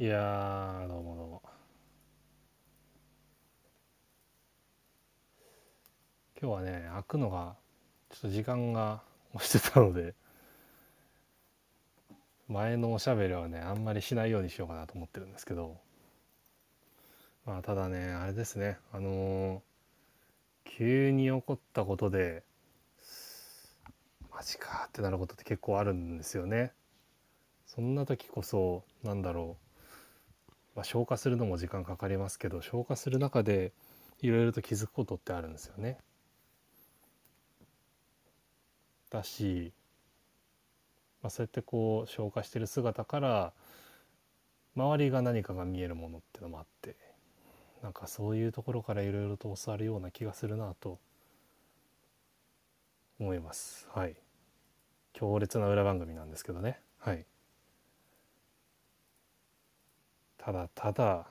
いやーどうもどうも。今日はね開くのがちょっと時間が押してたので前のおしゃべりはねあんまりしないようにしようかなと思ってるんですけど。まあただねあれですねあのー急に起こったことでマジかってなることって結構あるんですよね。そんな時こそなんだろう、まあ、消化するのも時間かかりますけど消化する中でいろいろと気づくことってあるんですよね。だし、まあ、そうやってこう消化してる姿から周りが何かが見えるものっていうのもあってなんかそういうところからいろいろと教わるような気がするなと思います。はい。強烈な裏番組なんですけどね。はい。ただただ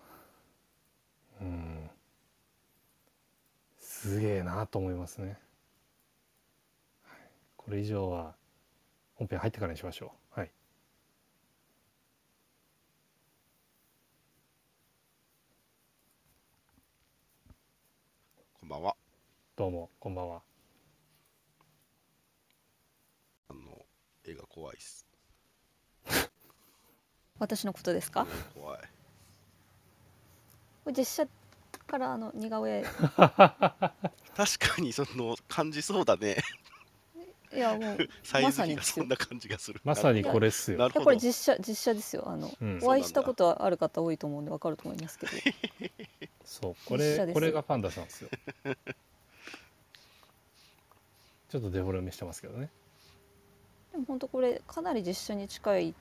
うんすげえなと思いますね。はい、これ以上は本編入ってからにしましょう。はい。こんばんは。どうもこんばんは。あの絵が怖いっす。私のことですか？うん怖い。実写からあの似顔絵確かにその感じそうだね。いやもう サイズまさにそんな感じがする。まさにこれっすよ。いやこれ実写実写ですよあの、うんお会いしたことはある方多いと思うんでわかると思いますけど そうこれこれがパンダさんですよ。ちょっとデフォルメしてますけどね。でも本当これかなり実写に近い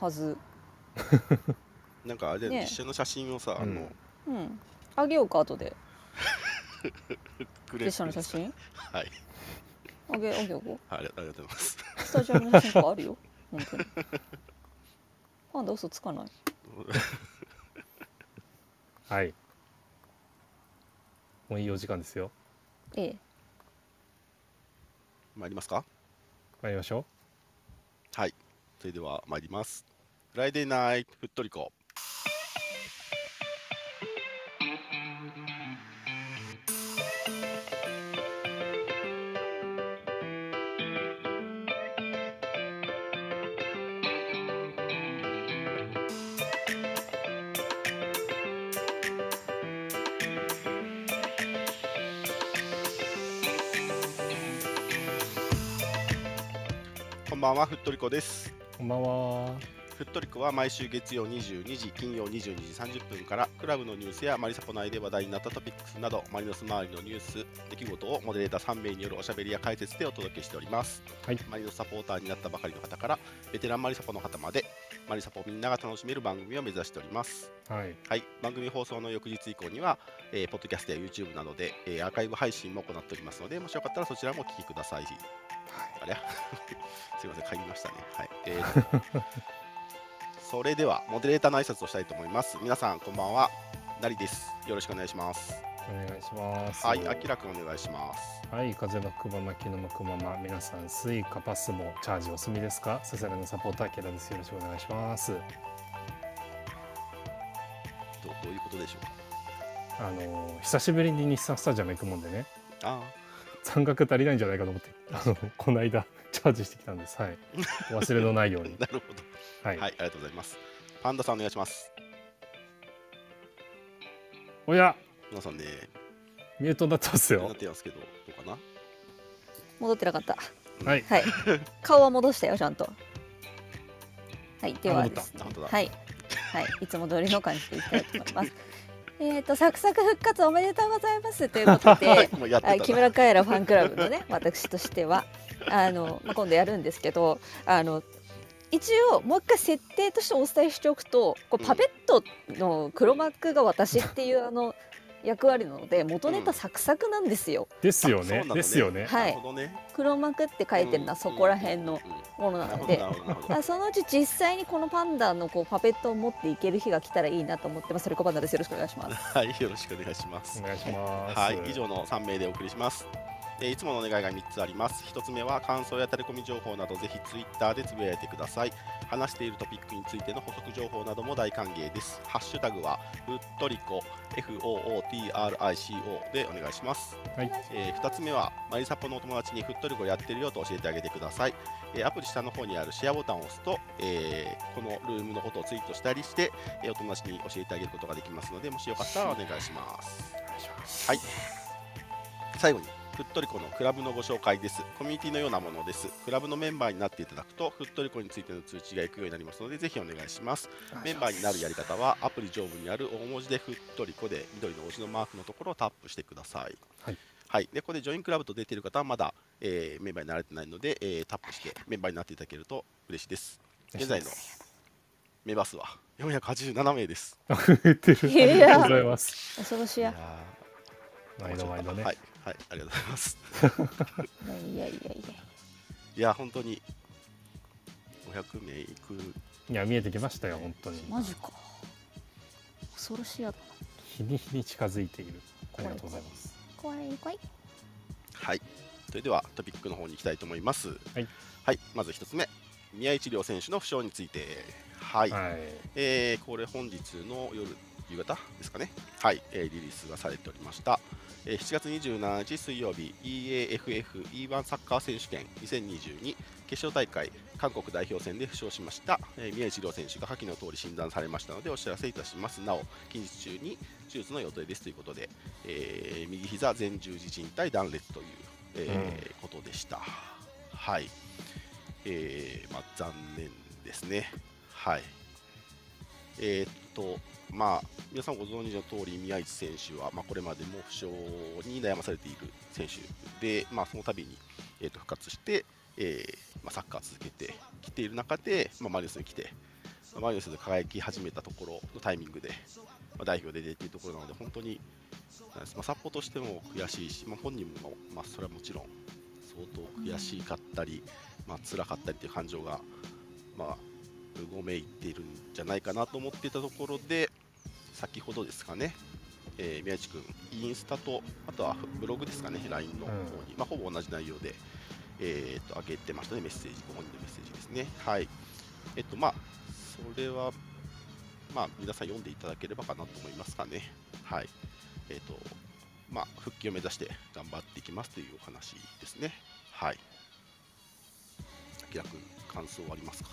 はずなんかあれね実写の写真をさ、あのうんうんあげようか後でくれ実写の写真？はい。あげあげようありありがとうございます。スタジオの写真とかあるよ本当にパンダ嘘つかないはい。もういいお時間ですよ。ええ参りますか？参りましょはい。それでは参ります。フライデーナイトふっとりこ。んは、ふっとりこです。う。こんばんは。ふっとりこは毎週月曜22時、金曜22時30分からクラブのニュースやマリサポ内で話題になったトピックスなどマリノス周りのニュース、出来事をモデレーター3名によるおしゃべりや解説でお届けしております。はいマリノスサポーターになったばかりの方からベテランマリサポの方までマリサポみんなが楽しめる番組を目指しております。はい。はい、番組放送の翌日以降には、えーポッドキャストや YouTube などで、えーアーカイブ配信も行っておりますので、もしよかったらそちらもお聞きください。あれ？すいません、帰りましたね。はい。えー それでは、モデレーターの挨拶をしたいと思います。皆さん、こんばんは。なりです。よろしくお願いします。お願いします。はい、あきらくんお願いします。はい、風のくまま、気の向くまま、皆さん、スイカパスもチャージお済みですか？スセラのサポーター、キラです。よろしくお願いします。どどういうことでしょう？あのー、久しぶりに日産スタジアム行くもんでね、あ残額足りないんじゃないかと思って、あの、この間、チャージしてきたんです。はい。お忘れのないようにあ。なるほど。はい。はい、ありがとうございます。パンダさんお願いします。おや、皆さんね、ミュートになってますなっよ。てますけど、どうかな？戻ってなかった。はい。はい。顔は戻したよちゃんと。はいではですね本当だ。はい。はいいつも通りの感じでいきたいと思います。えっとサクサク復活おめでとうございますということで 木村カエラファンクラブのね 私としてはあの、まあ、今度やるんですけどあの一応もう一回設定としてお伝えしておくとこうパペットの黒幕が私っていうあの役割なので元ネタサクサクなんですよ。ですよねあそうな。のですよね。はい。黒幕って書いてるのはそこら辺のものなのでそのうち実際にこのパンダのこうパペットを持っていける日が来たらいいなと思ってます。それこパンダです。よろしくお願いします。はい、よろしくお願いしますお。願いします。はい、以上の3名でお送りします。えーいつものお願いが3つあります。1つ目は感想やタレコミ情報などぜひツイッターでつぶやいてください。話しているトピックについての補足情報なども大歓迎です。ハッシュタグはふっとりこ FOOTRICO でお願いします。はいえ2つ目はマリサポのお友達にふっとりこやってるよと教えてあげてください。えーアプリ下の方にあるシェアボタンを押すと、えーこのルームのことをツイートしたりして、えーお友達に教えてあげることができますので、もしよかったらお願いします。お願いしますはい最後にふっとりこのクラブのご紹介です。コミュニティのようなものです。クラブのメンバーになっていただくとふっとりこについての通知が行くようになりますのでぜひお願いします。メンバーになるやり方はアプリ上部にある大文字でふっとりこで緑の文字のマークのところをタップしてください。はい、はい、でここでジョインクラブと出ている方はまだ、えーメンバーになられてないので、えータップしてメンバーになっていただけると嬉しいです。現在のメンバー数は487名です。増えてる。いやありがとうございます。恐ろしや。いやー。毎度毎度ね、はい、はい、ありがとうございます。いやいやいやいや。本当に500名いく。いや見えてきましたよ本当に。マジか。恐ろしやだ日に日に近づいている。ありがとうございます。怖い怖いはい。それではトピックの方に行きたいと思います。はい、はい、まず一つ目。宮市亮選手の負傷について。はい、はい。えーこれ本日の夜夕方ですかね。はい、えーリリースがされておりました、えー7月27日水曜日 EAFFE1 サッカー選手権2022決勝大会韓国代表戦で負傷しました、えー宮市亮選手が下記の通り診断されましたのでお知らせいたします。なお近日中に手術の予定ですということで、えー右膝前十字靭帯断裂という、えーことでした。はい、えーまあ、残念ですね。はいえーっとまあ、皆さんご存知の通り、宮市選手は、まあ、これまでも負傷に悩まされている選手で、まあ、その度に、えーっと復活して、えーまあ、サッカー続けてきている中で、まあ、マリノスに来て、まあマリノスで輝き始めたところのタイミングで、まあ、代表で出ているところなので、本当に、まあ、サッポとしても悔しいし、まあ、本人も、まあ、それはもちろん相当悔しかったり、まあ辛かったりという感情が、まあ、うごめいているんじゃないかなと思っていたところで、先ほどですかね、えー宮地君、インスタと、あとはブログですかね、LINE の方に、まあ、ほぼ同じ内容で、えー、と上げてましたね、メッセージ、ご本人のメッセージですね。はい。えっと、まあ、それは、まあ、皆さん読んでいただければかなと思いますかね。はい。えっと、まあ、復帰を目指して頑張っていきますというお話ですね。はい。あきら君、感想ありますか？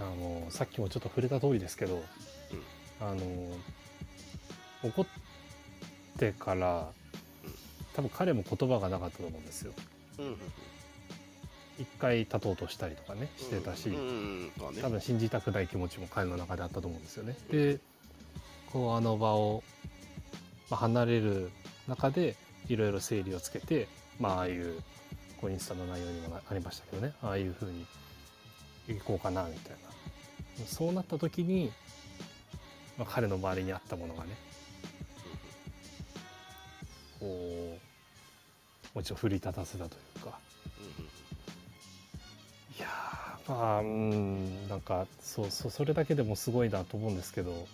あのさっきもちょっと触れた通りですけど、あの怒ってから多分彼も言葉がなかったと思うんですよ。うん。うん一回立とうとしたりとかねしてたし、うん。うん。うん。ね。多分信じたくない気持ちも彼の中であったと思うんですよね。でこうあの場を、まあ、離れる中でいろいろ整理をつけて、まあ、ああいうこうインスタの内容にもありましたけどねああいう風に行こうかなみたいなそうなった時に、まあ、彼の周りにあったものがねこうもう一度奮い立たせたというか。いやーまあうんなんかそうそうそれだけでもすごいなと思うんですけど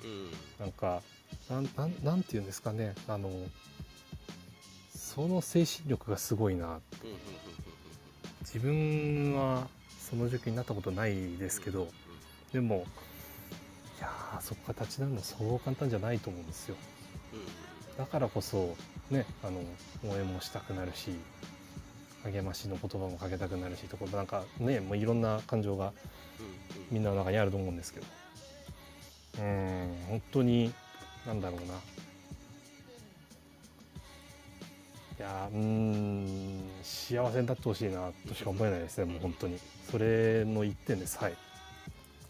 なんかなんなんなんていうんですかねあのその精神力がすごいな自分はその状況になったことないですけどでもいやーそこから立ち直るのそう簡単じゃないと思うんですよ。だからこそねあの応援もしたくなるし励ましの言葉もかけたくなるしとこなんかねもういろんな感情がみんなの中にあると思うんですけど。うん本当になんだろうな。いやうん幸せになってほしいなとしか思えないですねもう本当に。それの一点ですはい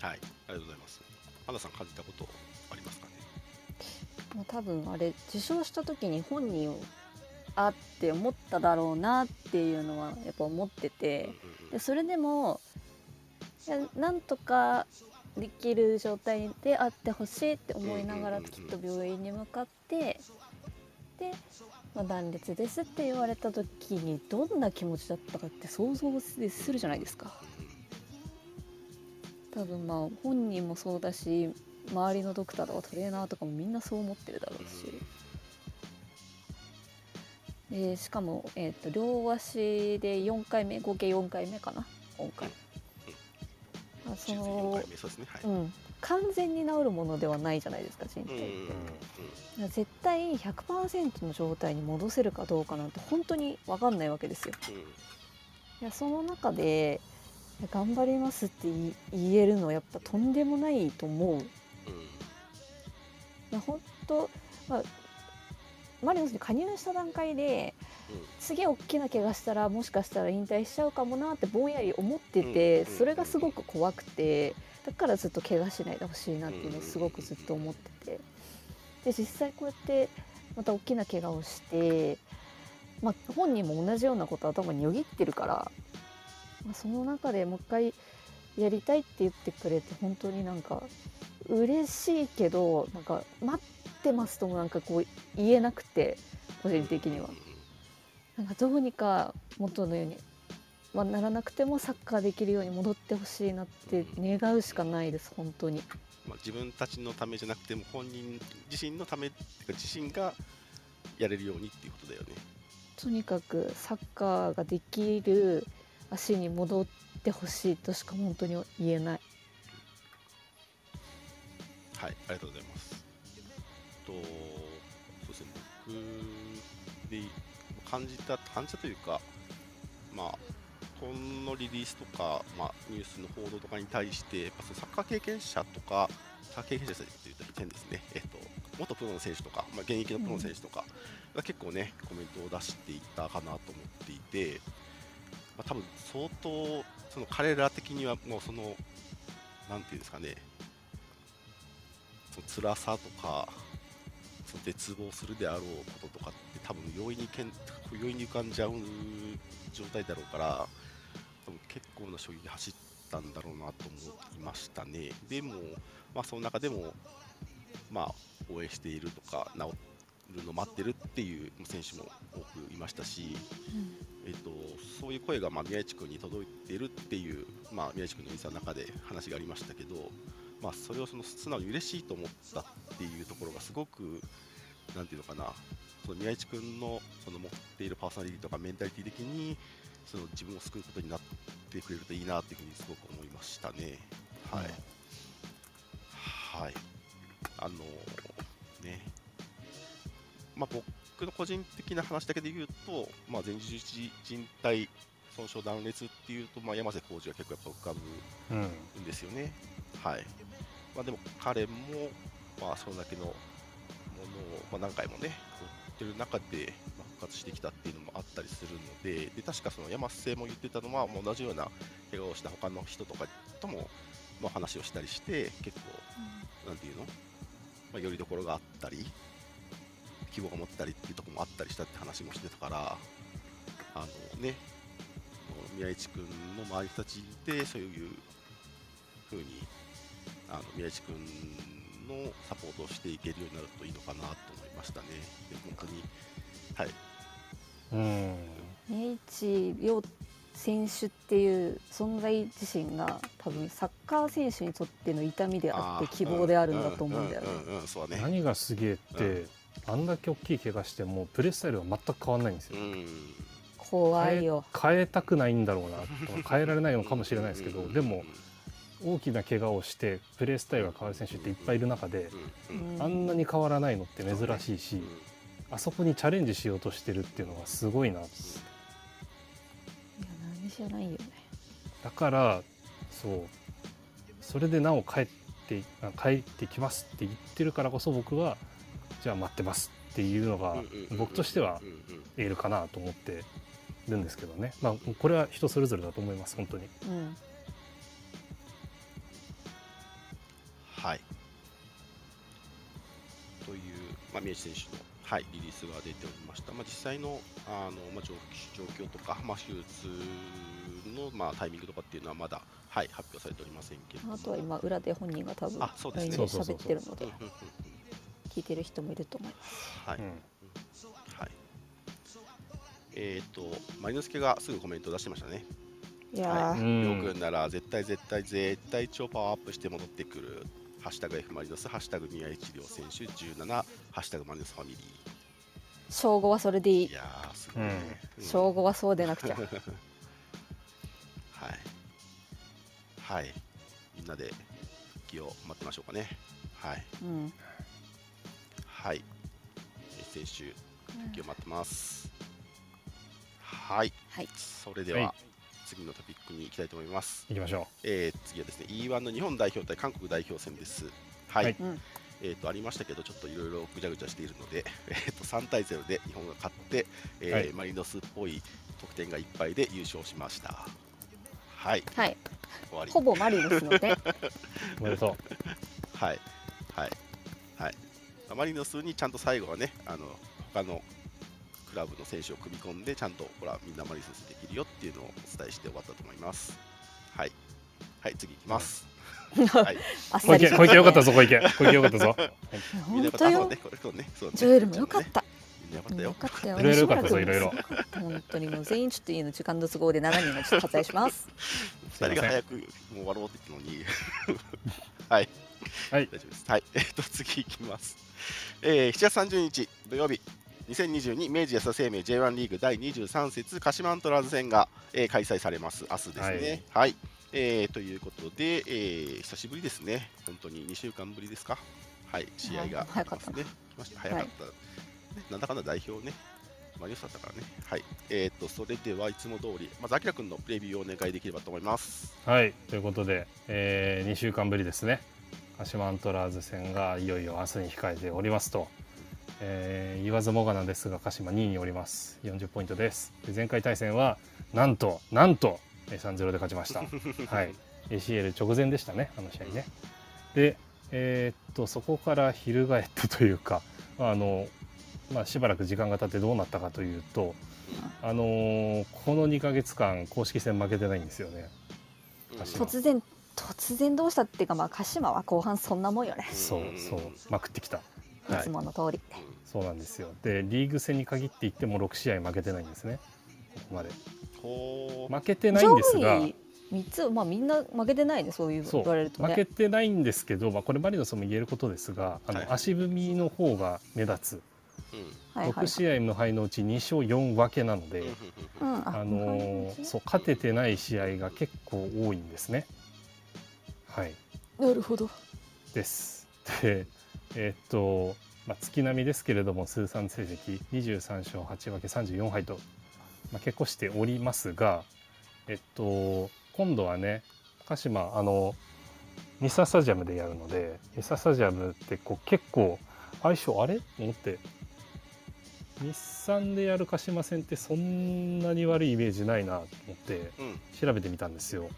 はい、ありがとうございます。花さん感じたことありますかね？もう多分あれ受賞した時に本人をあって思っただろうなっていうのはやっぱ思っててでそれでもいやなんとかできる状態であってほしいって思いながらきっと病院に向かってで、まあ、断裂ですって言われた時にどんな気持ちだったかって想像するじゃないですか。多分まあ本人もそうだし周りのドクターとかトレーナーとかもみんなそう思ってるだろうし。でしかも、えー、と両足で4回目合計4回目かな今回、まあ、そ手術4のうですね。はい、うん、完全に治るものではないじゃないですか人うん体って、うん。絶対100%の状態に戻せるかどうかなんて本当に分かんないわけですよ。うん。いやその中で頑張りますって言えるのはやっぱとんでもないと思う。うん。本当、まあ、マリノスに加入した段階で次大きな怪我したらもしかしたら引退しちゃうかもなってぼんやり思っててうん。それがすごく怖くてだからずっと怪我しないでほしいなっていうのをすごくずっと思ってて。で実際こうやってまた大きな怪我をして、まあ、本人も同じようなこと頭によぎってるから、まあ、その中でもう一回やりたいって言ってくれて本当になんか嬉しいけどなんか待ってますともなんかこう言えなくて個人的には。なんかどうにか元のように、まあ、ならなくてもサッカーできるように戻ってほしいなって願うしかないです本当に。まあ、自分たちのためじゃなくても本人自身のためっていうか自身がやれるようにっていうことだよね。とにかくサッカーができる足に戻ってほしいとしか本当に言えない。はい、ありがとうございます。と、そうですね、僕で感じた、感じたというか、まあ、このリリースとか、まあ、ニュースの報道とかに対して、やっぱそのサッカー経験者とか、サッカー経験者というと変ですね、えっと、元プロの選手とか、まあ、現役のプロの選手とかが結構ね、コメントを出していたかなと思っていて、まあ、多分相当、その彼ら的にはもうその、なんていうんですかね、その辛さとかその絶望するであろうこととかって多分容易にけん容易に浮かんじゃう状態だろうから多分結構な衝撃走ったんだろうなと思いましたね。でも、まあ、その中でも、まあ、応援しているとか治るの待ってるっていう選手も多くいましたし、えっと、そういう声が、まあ、宮市君に届いているっていう、まあ、宮市君のインスタの中で話がありましたけど、まあ、それをその素直に嬉しいと思ったっていうところがすごく、なんていうのかな、その宮市君のその持っているパーソナリティとかメンタリティ的にその自分を救うことになってくれるといいなっていうふうにすごく思いましたね。はい、はい、あのね、まあ、僕の個人的な話だけで言うと、まあ、前十字靭帯損傷断裂っていうと、まあ、山瀬浩二が結構やっぱ浮かぶうんんですよね。はい。まあ、でも彼も、まあ、それだけのものを、まあ、何回もね、追ってる中で、まあ、復活してきたっていうのもあったりするので、で確かその山瀬も言ってたのは、もう同じような怪我をした他の人とかとも、まあ、話をしたりして、結構、なんていうの、まあ、よりどころがあったり、希望が持ったりっていうところもあったりしたって話もしてたから、あのね、宮市君の周りの人たちでそういう風にあの宮市君のサポートをしていけるようになるといいのかなと思いましたね。で本当にはい、うんネイチ陽選手っていう存在自身が多分サッカー選手にとっての痛みであってー希望であるんだと思うんだよね。何がすげえって、あんだけ大きい怪我してもプレースタイルは全く変わんないんですよ、うん。怖いよ。変えたくないんだろうなとか変えられないのかもしれないですけど、うん。でも大きな怪我をしてプレースタイルが変わる選手っていっぱいいる中で、あんなに変わらないのって珍しいし、あそこにチャレンジしようとしてるっていうのがすごいなといや何じゃないよね。だからそう。それでなお帰ってあ帰ってきますって言ってるからこそ僕はじゃあ待ってますっていうのが僕としてはうんうんエールかなと思ってるんですけどねまあこれは人それぞれだと思います本当にうん。はい。という、まあ、宮市選手の、はい、リリースが出ておりました。まあ、実際のあの、まあ、状状況とか、まあ、手術の、まあ、タイミングとかっていうのはまだ、はい、発表されておりませんけれども。あとは今裏で本人が多分あそうですね喋ってるので聞いてる人もいると思います。はい。うん。はい。えっ、と、マリノスケがすぐコメントを出してましたね。いやはー、うん。りょうくんなら絶対絶対絶対超パワーアップして戻ってくる。ハッシュタグ F マリノス、ハッシュタグ宮市亮選手17、ハッシュタグマリノスファミリー。正午はそれでいい。いやーすごいね、うん。正午はそうでなくちゃ。はい。はい。みんなで復帰を待ってましょうかね。はい。うんはい。選手復帰を待ってます。はい。はい。それでは、はい。次のトピックに行きたいと思います、行きましょえー次はですね E1 の日本代表対韓国代表戦です。はい、はい。うん。えー、とありましたけど、ちょっといろいろぐちゃぐちゃしているので、えー、と3対0で日本が勝って、えーはい。マリノスっぽい得点がいっぱいで優勝しました。はい、はい。終わり。ほぼマリノスのね うおめでとはい、はい、はい。マリノスにちゃんと最後はね、あの他のクラブの選手を組み込んで、ちゃんとほらみんなマリノスできるよっていうのをお伝えして終わったと思います。はい、はい、次いきます。はい、あっう小池さりして小池よかったぞ小池小池よかったぞ 本当よね、これそうね、そうね。ジョエルもよかったよかったよ。よかったよいろいろよかったぞいろいろ本当にもう全員ちょっといいの時間の都合で7人がちょっと割愛します二人が早くもう終わろうって言ったのに。はい。はい大丈夫です。はい。えっと、次いきます。えー、7月30日土曜日。2022明治安田生命 J1 リーグ第23節鹿島アントラーズ戦が、えー開催されます。明日ですね。はい。えーということで、えー久しぶりですね。本当に2週間ぶりですか？はい。試合があ早かったありますね。来ました。早かった。ねなんだかんだ代表ね。マリノスだったからね。はい。えっ、と、それではいつも通り、まず、あきらくんのプレビューをお願いできればと思います。はいということで、え2週間ぶりですね鹿島アントラーズ戦がいよいよ明日に控えておりますと、えー言わずもがなですが鹿島2位におります。40ポイントです。で前回対戦はなんとなんとえー3-0で勝ちました。はい。ACL 直前でしたねあの試合ね。でえーっとそこから翻ってというかあのまあしばらく時間が経ってどうなったかというとあのーこの2ヶ月間公式戦負けてないんですよね。突然突然どうしたっていうかまあ鹿島は後半そんなもんよね。そうそうまくってきた。い。つもの通り、そうなんですよ。でリーグ戦に限って言っても6試合負けてないんですね。ここまで。負けてないんですが。三つまあみんな負けてないねそういう言われると負けねてないんですけど、まあ、これマリノスも言えることですがあの、はい足踏みの方が目立つ。うんはいはい。6試合無敗のうち2勝4分けなので、あのーそう勝ててない試合が結構多いんですね。はいなるほどです。でえーっと、まあ、月並みですけれども通算成績23勝8分け34敗と、まあ、結構しておりますが、えっと、今度はね鹿島あの日産スタジアムでやるので日産スタジアムってこう結構相性あれ？と思って日産でやる鹿島戦ってそんなに悪いイメージないなと思ってうん調べてみたんですよ。うん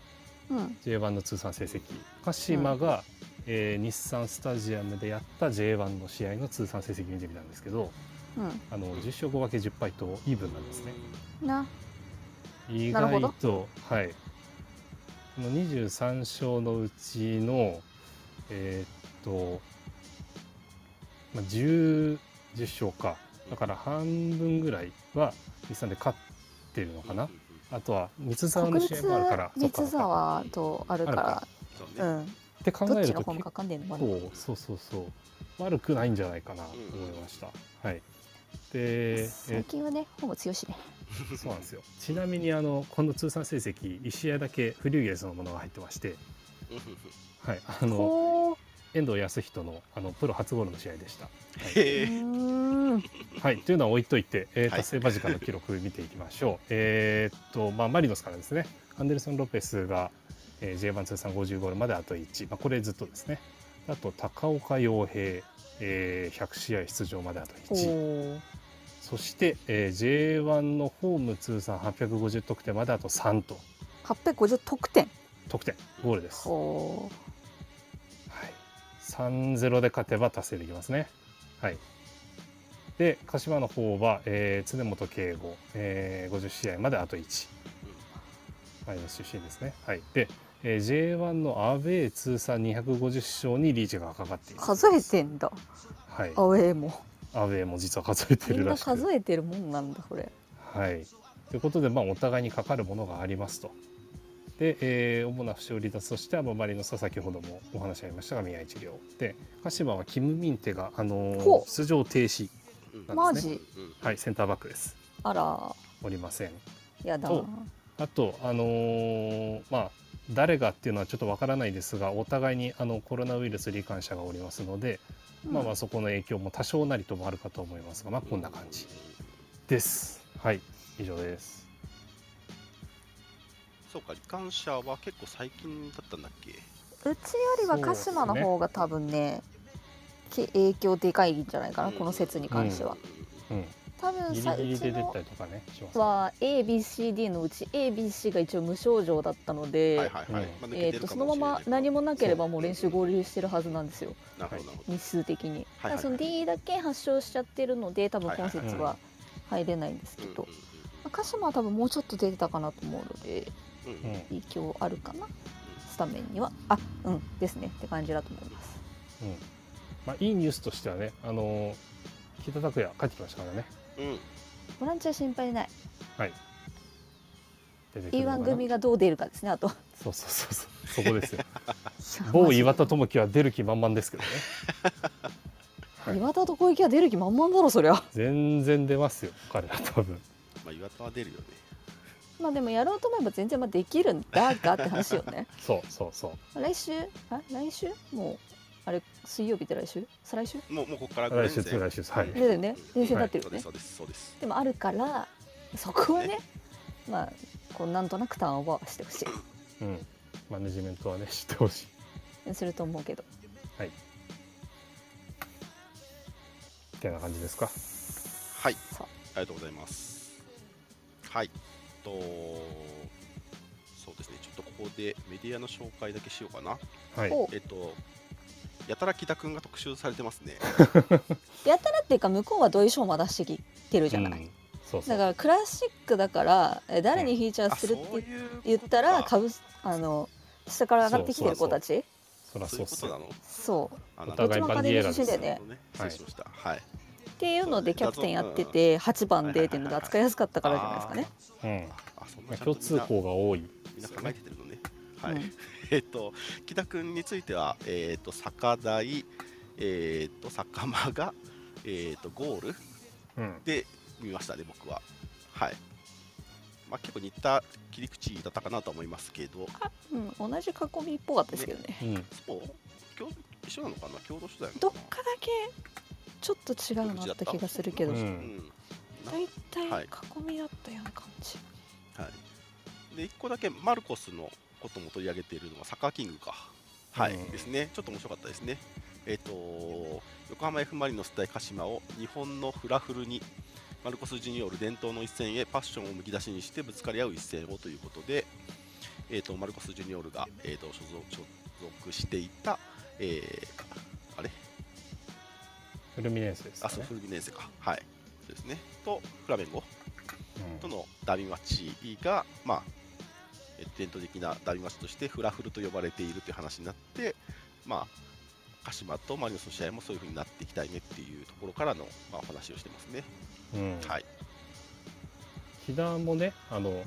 J1 の通算成績。鹿島が、えー日産スタジアムでやった J1 の試合の通算成績見てみたんですけどうん。あの10勝5分け10敗とイーブンなんですね。な。意なるほ外とはい。この23勝のうちのえーっと、まあ、10, 10勝か。だから半分ぐらいは日産で勝ってるのかなあとは三沢の試合もあるから。三そっかそっか沢とあるかあるから。そうね。うん。って考えると結どっちの方がかかんねえのまだ構そうそうそう。悪くないんじゃないかなと思いました、はい。でえ最近はねほぼ強しね。そうなんですよ。ちなみにあのこの通算成績1試合だけフリューゲルスのものが入ってまして。はい。あのほ遠藤康人のあのプロ初ゴールの試合でした。うへえ。うーん。はい、というのは置いといて、えーはい。達成間近の記録見ていきましょう。えーっと、まあ、マリノスからですね、アンデルソン・ロペスが、えー J1 通算50ゴールまであと1、まあ、これずっとですね。あと、高岡洋平、えー100試合出場まであとお1。ー。そして、えー J1 のホーム通算850得点まであと3と、850得点。得点、ゴールです。おはい、3-0で勝てば達成できますね。はい。で、鹿島の方は、えー、常本圭吾、えー、50試合まであと1。マイナス出身ですね。はい。で、えー、J1 のアウェー通算250勝にリーチがかかっています。数えてんだはい。アウェーもアウェーも実は数えてるらしく数えてるもんなんだこれはい。ということで、まあ、お互いにかかるものがありますと。で、えー主な負傷離脱としては、まあマリノスは先ほどもお話ありましたが、宮市亮。で、鹿島はキム・ミンテが、あのー出場停止うんマジ。うんはいセンターバックです。あら。おりません。やだ。とあとあのーまあ誰がっていうのはちょっとわからないですがお互いにあのコロナウイルス罹患者がおりますので、まあまあそこの影響も多少なりともあるかと思いますがまあこんな感じです。はい以上ですそうか、罹患者は結構最近だったんだっけ？うちよりは鹿島の方が多分ねけ影響でかいんじゃないかな、うん。この説に関しては、うん。多分さギリギリうちので出たりとかね。しますは ABCD のうち ABC が一応無症状だったので、はいはいはい。うん。まあ抜けえとそのまもしれないけど。ま何もなければもう練習合流してるはずなんですよ。なるほどなるほ日数的に、はいはいただその D だけ発症しちゃってるので多分今節は入れないんですけど。ど、まあ鹿島は多分もうちょっと出てたかなと思うのでうんうんうんうん影響あるかな？スタメンには。あうん。ですね。って感じだと思います。うん。まあ、いいニュースとしてはね、あのー北拓也帰ってきましたからね。うん。ボランチは心配ない。はい。出てくるのか E1 な組がどう出るかですねあと。そうそうそうそう、そこですよ。某岩田智樹は出る気満々ですけどね。はい。岩田と小池は出る気満々だろそりゃ。全然出ますよ、彼は多分。まあ岩田は出るよね。まあでもやろうと思えば全然まあできるんだがって話よね。そうそうそう。来週？あ来週？もうあれ水曜日って来週？再来週？もうもうここから来週です来週はい。だよね。連戦になってるよね、そうですそうです。でもあるからそこはねまあこうなんとなくターンオーバーはしてほしうん。マネジメントはね、知ってほしい。いすると思うけど。はい。ってな感じですか？はい。ありがとうございます。はいとそうですねちょっとここでメディアの紹介だけしようかな。はい。お。えっとやたら木田くんが特集されてますね。やたらっていうか向こうはどういう賞も出してきてるじゃない、うん。そうそう。だからクラシックだからえ誰にフィーチャーあするって言ったら株あの下から上がってきてる子たち。そらそうそう。うことなのそう。あなるほどお互いバンディエラですね。ね。はいっていうのでキャプテンやってて8番でっていうので扱いやすかったからじゃないですかね。うん。共通項が多い。みんな考えてるのね。はい、う んえっと木田君についてはえっと坂大えっと坂間がえっとゴールうん。で見ましたね僕は。はい。まあ結構似た切り口だったかなと思いますけど。うん、同じ囲みっぽかったですけどね。うん。そう？共一緒なのかな？共同取材などっかだけちょっと違うなった気がするけど、う大ん。な体はい。囲みだったような感じ。はい、で1個だけマルコスのことも取り上げているのがサッカーキングか、はい。うん。ですね、ちょっと面白かったですね。えっ、と横浜 F・ マリノス対鹿島を日本のフラフルにマルコス・ジュニオール伝統の一戦へパッションをむき出しにしてぶつかり合う一戦をということで、えー、とマルコス・ジュニオールが、えー、と所属所属していた、えーフルミネンスですあそう。フルミネンセか、はい、ですね、とフラメンゴうんとのダービーマッチが、まあ、え伝統的なダービーマッチとしてフラフルと呼ばれているという話になって、まあ、鹿島とマリノスの試合もそういう風になっていきたいねっていうところからの、まあ、お話をしてますね。うん。はい、木田もね、あの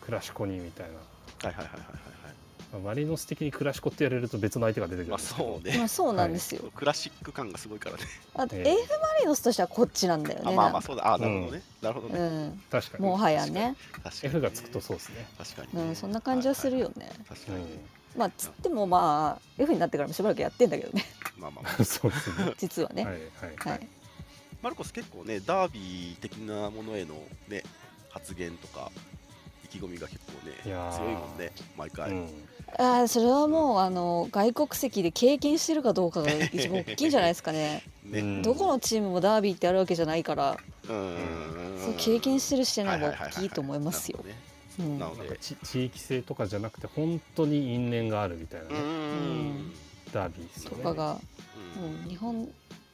クラシコにみたいな。はいはいはいはいはいまあマリノス的にクラシコってやれると別の相手が出てくるまあんですけど、そうね、まあそうなんですよ。クラシック感がすごいからね。あとえ AF えマリノスとしてはこっちなんだよね。あまあまあそうだ、あなるほどね、なるほどね。うん、確かにもはやね、確かに F がつくとそうですね。確かにね、うん、そんな感じはするよね。確かにね、まあつってもまあ F になってからもしばらくやってんだけどね、まあまあまあうん、そうですね。実はね。はいはいははいい。マルコス結構ね、ダービー的なものへのね、発言とか、意気込みが結構ね、強いもんね、毎回。うん。ああそれはもうあの外国籍で経験してるかどうかが一番大きいんじゃないですかね。ね、うん。どこのチームもダービーってあるわけじゃないから、うん。そう経験してるしてないが大きいと思いますよ。なので、ち地域性とかじゃなくて本当に因縁があるみたいなうね、ん。ダービーですよね。とかが、うん。うん、日本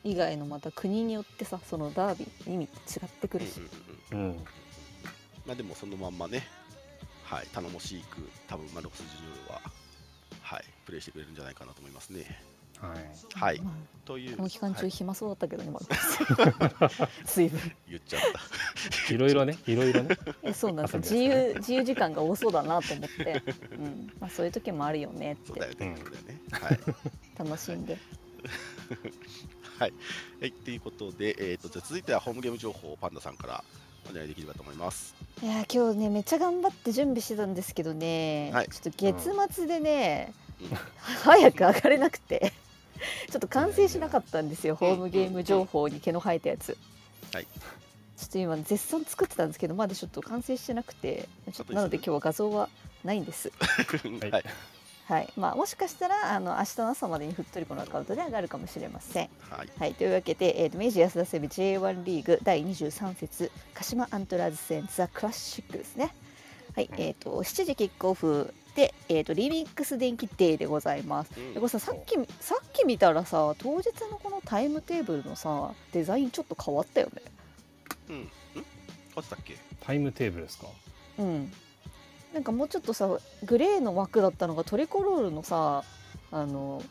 以外のまた国によってさそのダービー意味って違ってくるし、うんうんうんうん、まあでもそのまんまね、はい、頼もしく、多分マルコス・ジュニオールは、はい、プレーしてくれるんじゃないかなと思いますね。はい。はい。まあという、この期間中はい暇そうだったけどね、まだ。水分。言っちゃった。いろいろね、いろいろね。えそうなんです自由自由時間が多そうだなと思って、うん。まあ、そういう時もあるよねって。そうだよね、うん。そうだよね。はい。楽しんで。はい。はい、とい。うことで、えー、とじゃあ続い。てはホームゲーム情報をパンダさんからお願いできればと思います。いやー今日ねめっちゃ頑張って準備してたんですけどね、はい。ちょっと月末でね、うん。早く上がれなくて。ちょっと完成しなかったんですよ、ホームゲーム情報に毛の生えたやつ。はい。ちょっと今絶賛作ってたんですけどまだちょっと完成してなくて。ちょっとなので今日は画像はないんです。はい、はい、はいまあ、もしかしたらあの明日の朝までにふっとりこのアカウントで上がるかもしれません。はい、はい、というわけで、えーと明治安田生命 J1 リーグ第23節鹿島アントラーズ戦ザ・クラシックですね。はい、えっ、と7時キックオフで、えー、とリミックスでんきデーでございます。うんでこれささっきさっき見たらさ当日のこのタイムテーブルのさデザインちょっと変わったよね。うん、ん、あったっけ？タイムテーブルですか？うん。なんかもうちょっとさグレーの枠だったのがトリコロールのさあの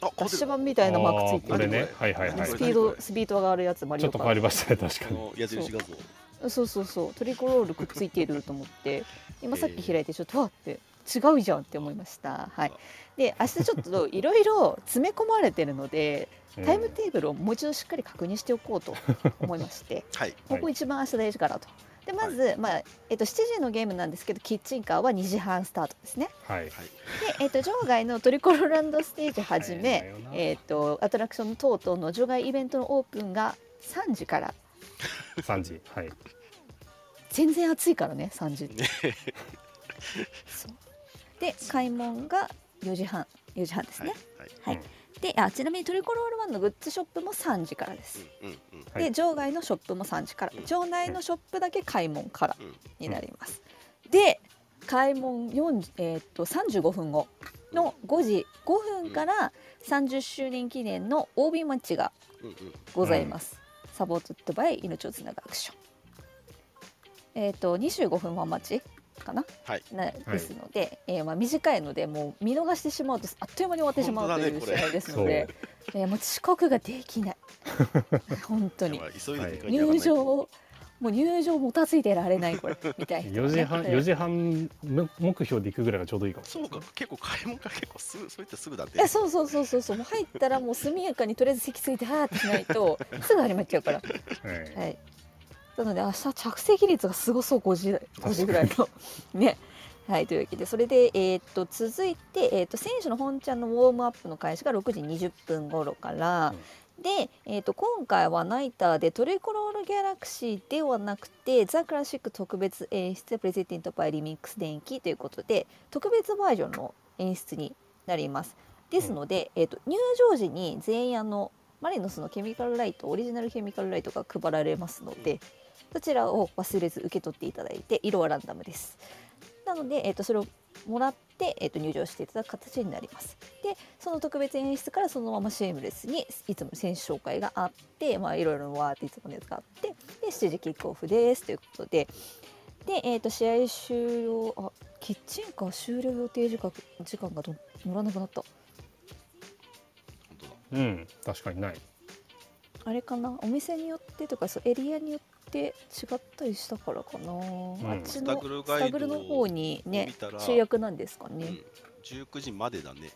あ、ダッシュ版みたいなマークついてる。ね。はいはいはい。スピードスピード上がるやつマリちょっと変わりましたね確かに。この矢印画像。そうそうそう。トリコロールくっついてると思って。今さっき開いてちょっとわって違うじゃんって思いました。はい。で明日ちょっと いろいろ詰め込まれてるのでうんタイムテーブルをもう一度しっかり確認しておこうと思いまして。はい、ここ一番明日大事かなとでまず、まあえっと、7時のゲームなんですけどキッチンカーは2時半スタートですね。はい。はい、で、えっと、場外のトリコロランドステージはじめえっとアトラクション等々の場外イベントのオープンが3時から。3時。はい。全然暑いからね3時。って。そう。で開門が4時半4時半ですはい。ね。、はい、はいであちなみにトリコロールワンのグッズショップも3時からです。うん、うん、はい。で場外のショップも3時から。うん。場内のショップだけ開門からうん、になります。で開門4、えーっと35分後の5時5分から30周年記念の OB マッチがうん、うん、ございます。サポートットバイ命をつなぐアクション。えっ、と25分は待ちかな、はい。なですので、えーまあ短いのでもう見逃してしまうとあっという間に終わってしまうという試合ですので、えーもう遅刻ができない。本当に。入と。場もう入場もたついてられないこれ。みたいな、4時半ね。4時半目目標で行くぐらいがちょうどいいかもそうか、結構買い物が結構すぐ、そういったすぐだって。えそうそうそうそうそう。もう入ったらもう速やかにとりあえず席ついてはーってしないとすぐ始まっちゃうから。はい。はい。なので明日着席率がすごそう5時5時ぐらいの。ね。はいというわけでそれで、えーっと続いて、えーっと選手の本ちゃんのウォームアップの開始が6時20分頃から、で、えーっと今回はナイターでトリコロールギャラクシーではなくてザ・クラシック特別演出プレゼンテントバイリミックス電気ということで特別バージョンの演出になります。ですので、えーっと入場時に全員あのマリノスのケミカルライトオリジナルケミカルライトが配られますのでそちらを忘れず受け取っていただいて色はランダムです。なので、えー、とそれをもらって、えー、と入場していただく形になります。でその特別演出からそのままシームレスにいつも選手紹介があってまあいろいろわーっていつものやつがあってで7時キックオフですということで。で、えー、と試合終了あキッチンカー終了予定時間時間がど乗らなくなった。うん確かにない。あれかな？お店によってとかそうエリアによって違ったりしたからかな、あっちのスタグルの方にね集約なんですかね、うん、19時までだね。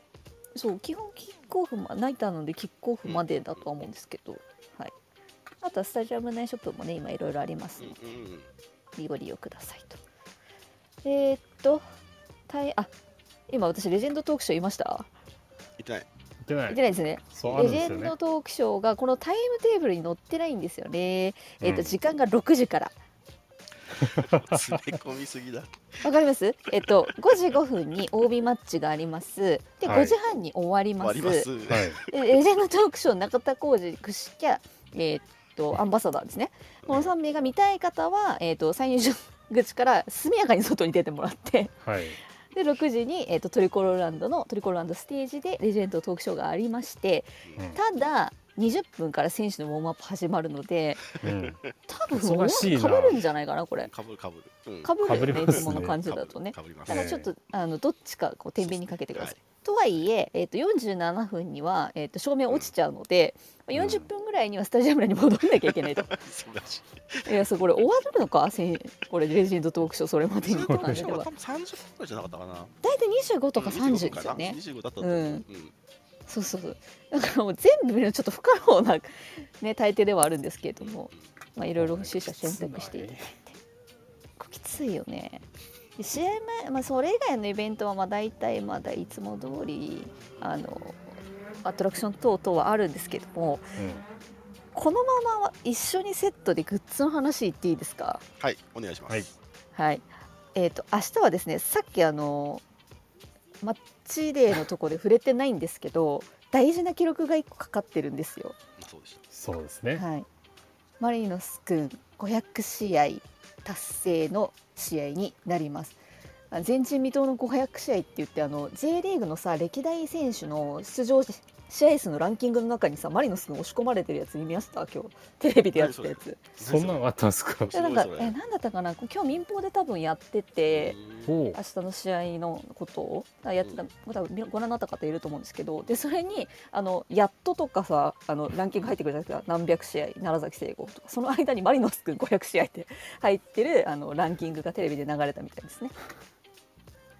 そう基本キックオフまナイターなのでキックオフまでだとは思うんですけど、はい。あとはスタジアム内ショップもね今いろいろありますうんので、うん。ご利用くださいと。えー、っとたいあ今私レジェンドトークショー言いました？言ってない。言ってない言ってないですねレジェンドトークショーがこのタイムテーブルに載ってないんですよね。えっ、とうん時間が6時から。詰め込みすぎだ。わかります？えっと5時5分に OB マッチがあります。ではい5時半に終わります。終わります。はいでレジェンドトークショー中田浩二くしきゃえっとアンバサダーですね。この3名が見たい方はえっと最入場口から速やかに外に出てもらって。はいで6時に、えー、とトリコローランドのトリコローランドステージでレジェンドトークショーがありましてうん。ただ20分から選手のウォームアップ始まるのでうん。多分かぶるんじゃないかなこれ。かぶるかぶる。うん。かぶるよねね。いつもの感じだとね。だからちょっと、あのどっちかこう天秤にかけてください。はいとはいええー、と47分には、えー、と照明落ちちゃうので、ん。40分ぐらいにはスタジアムに戻んなきゃいけないと。い。いやそうこれ終わるのか？これレジェンドトークショーそれまでに。って感じでは多分30分くらいじゃなかったかな。大体25とか30ですよね。25だったと思う。うん。うん。そうそうそう。だからもう全部見るのちょっと不可能なね大抵ではあるんですけれどもまあいろいろ取捨選択していただいてきついよね。で試合前、まあ、それ以外のイベントはまあ大体まだいつも通りあのアトラクション等々はあるんですけどもこのまま一緒にセットでグッズの話言っていいですか？はいお願いします、はい。はい。えー、と明日はですねさっきあのマッチデーのとこで触れてないんですけど大事な記録が1個かかってるんですよ。そうでしたそうですね。はい、マリノス君500試合達成の試合になります。あ前人未到の500試合って言ってあの J リーグのさ歴代選手の出場試合数のランキングの中にさマリノス君押し込まれてるやつ見ました？今日テレビでやってたやつ。そんなのあったんですか？でなんかすごいそれえなんだったかな？今日民放で多分やってて。明日の試合のことをあやってた、多分ご覧になった方いると思うんですけどでそれにあのやっととかさあのランキング入ってくるじゃないですか何百試合楢崎聖吾とかその間にマリノス君500試合って入ってるあのランキングがテレビで流れたみたいですね。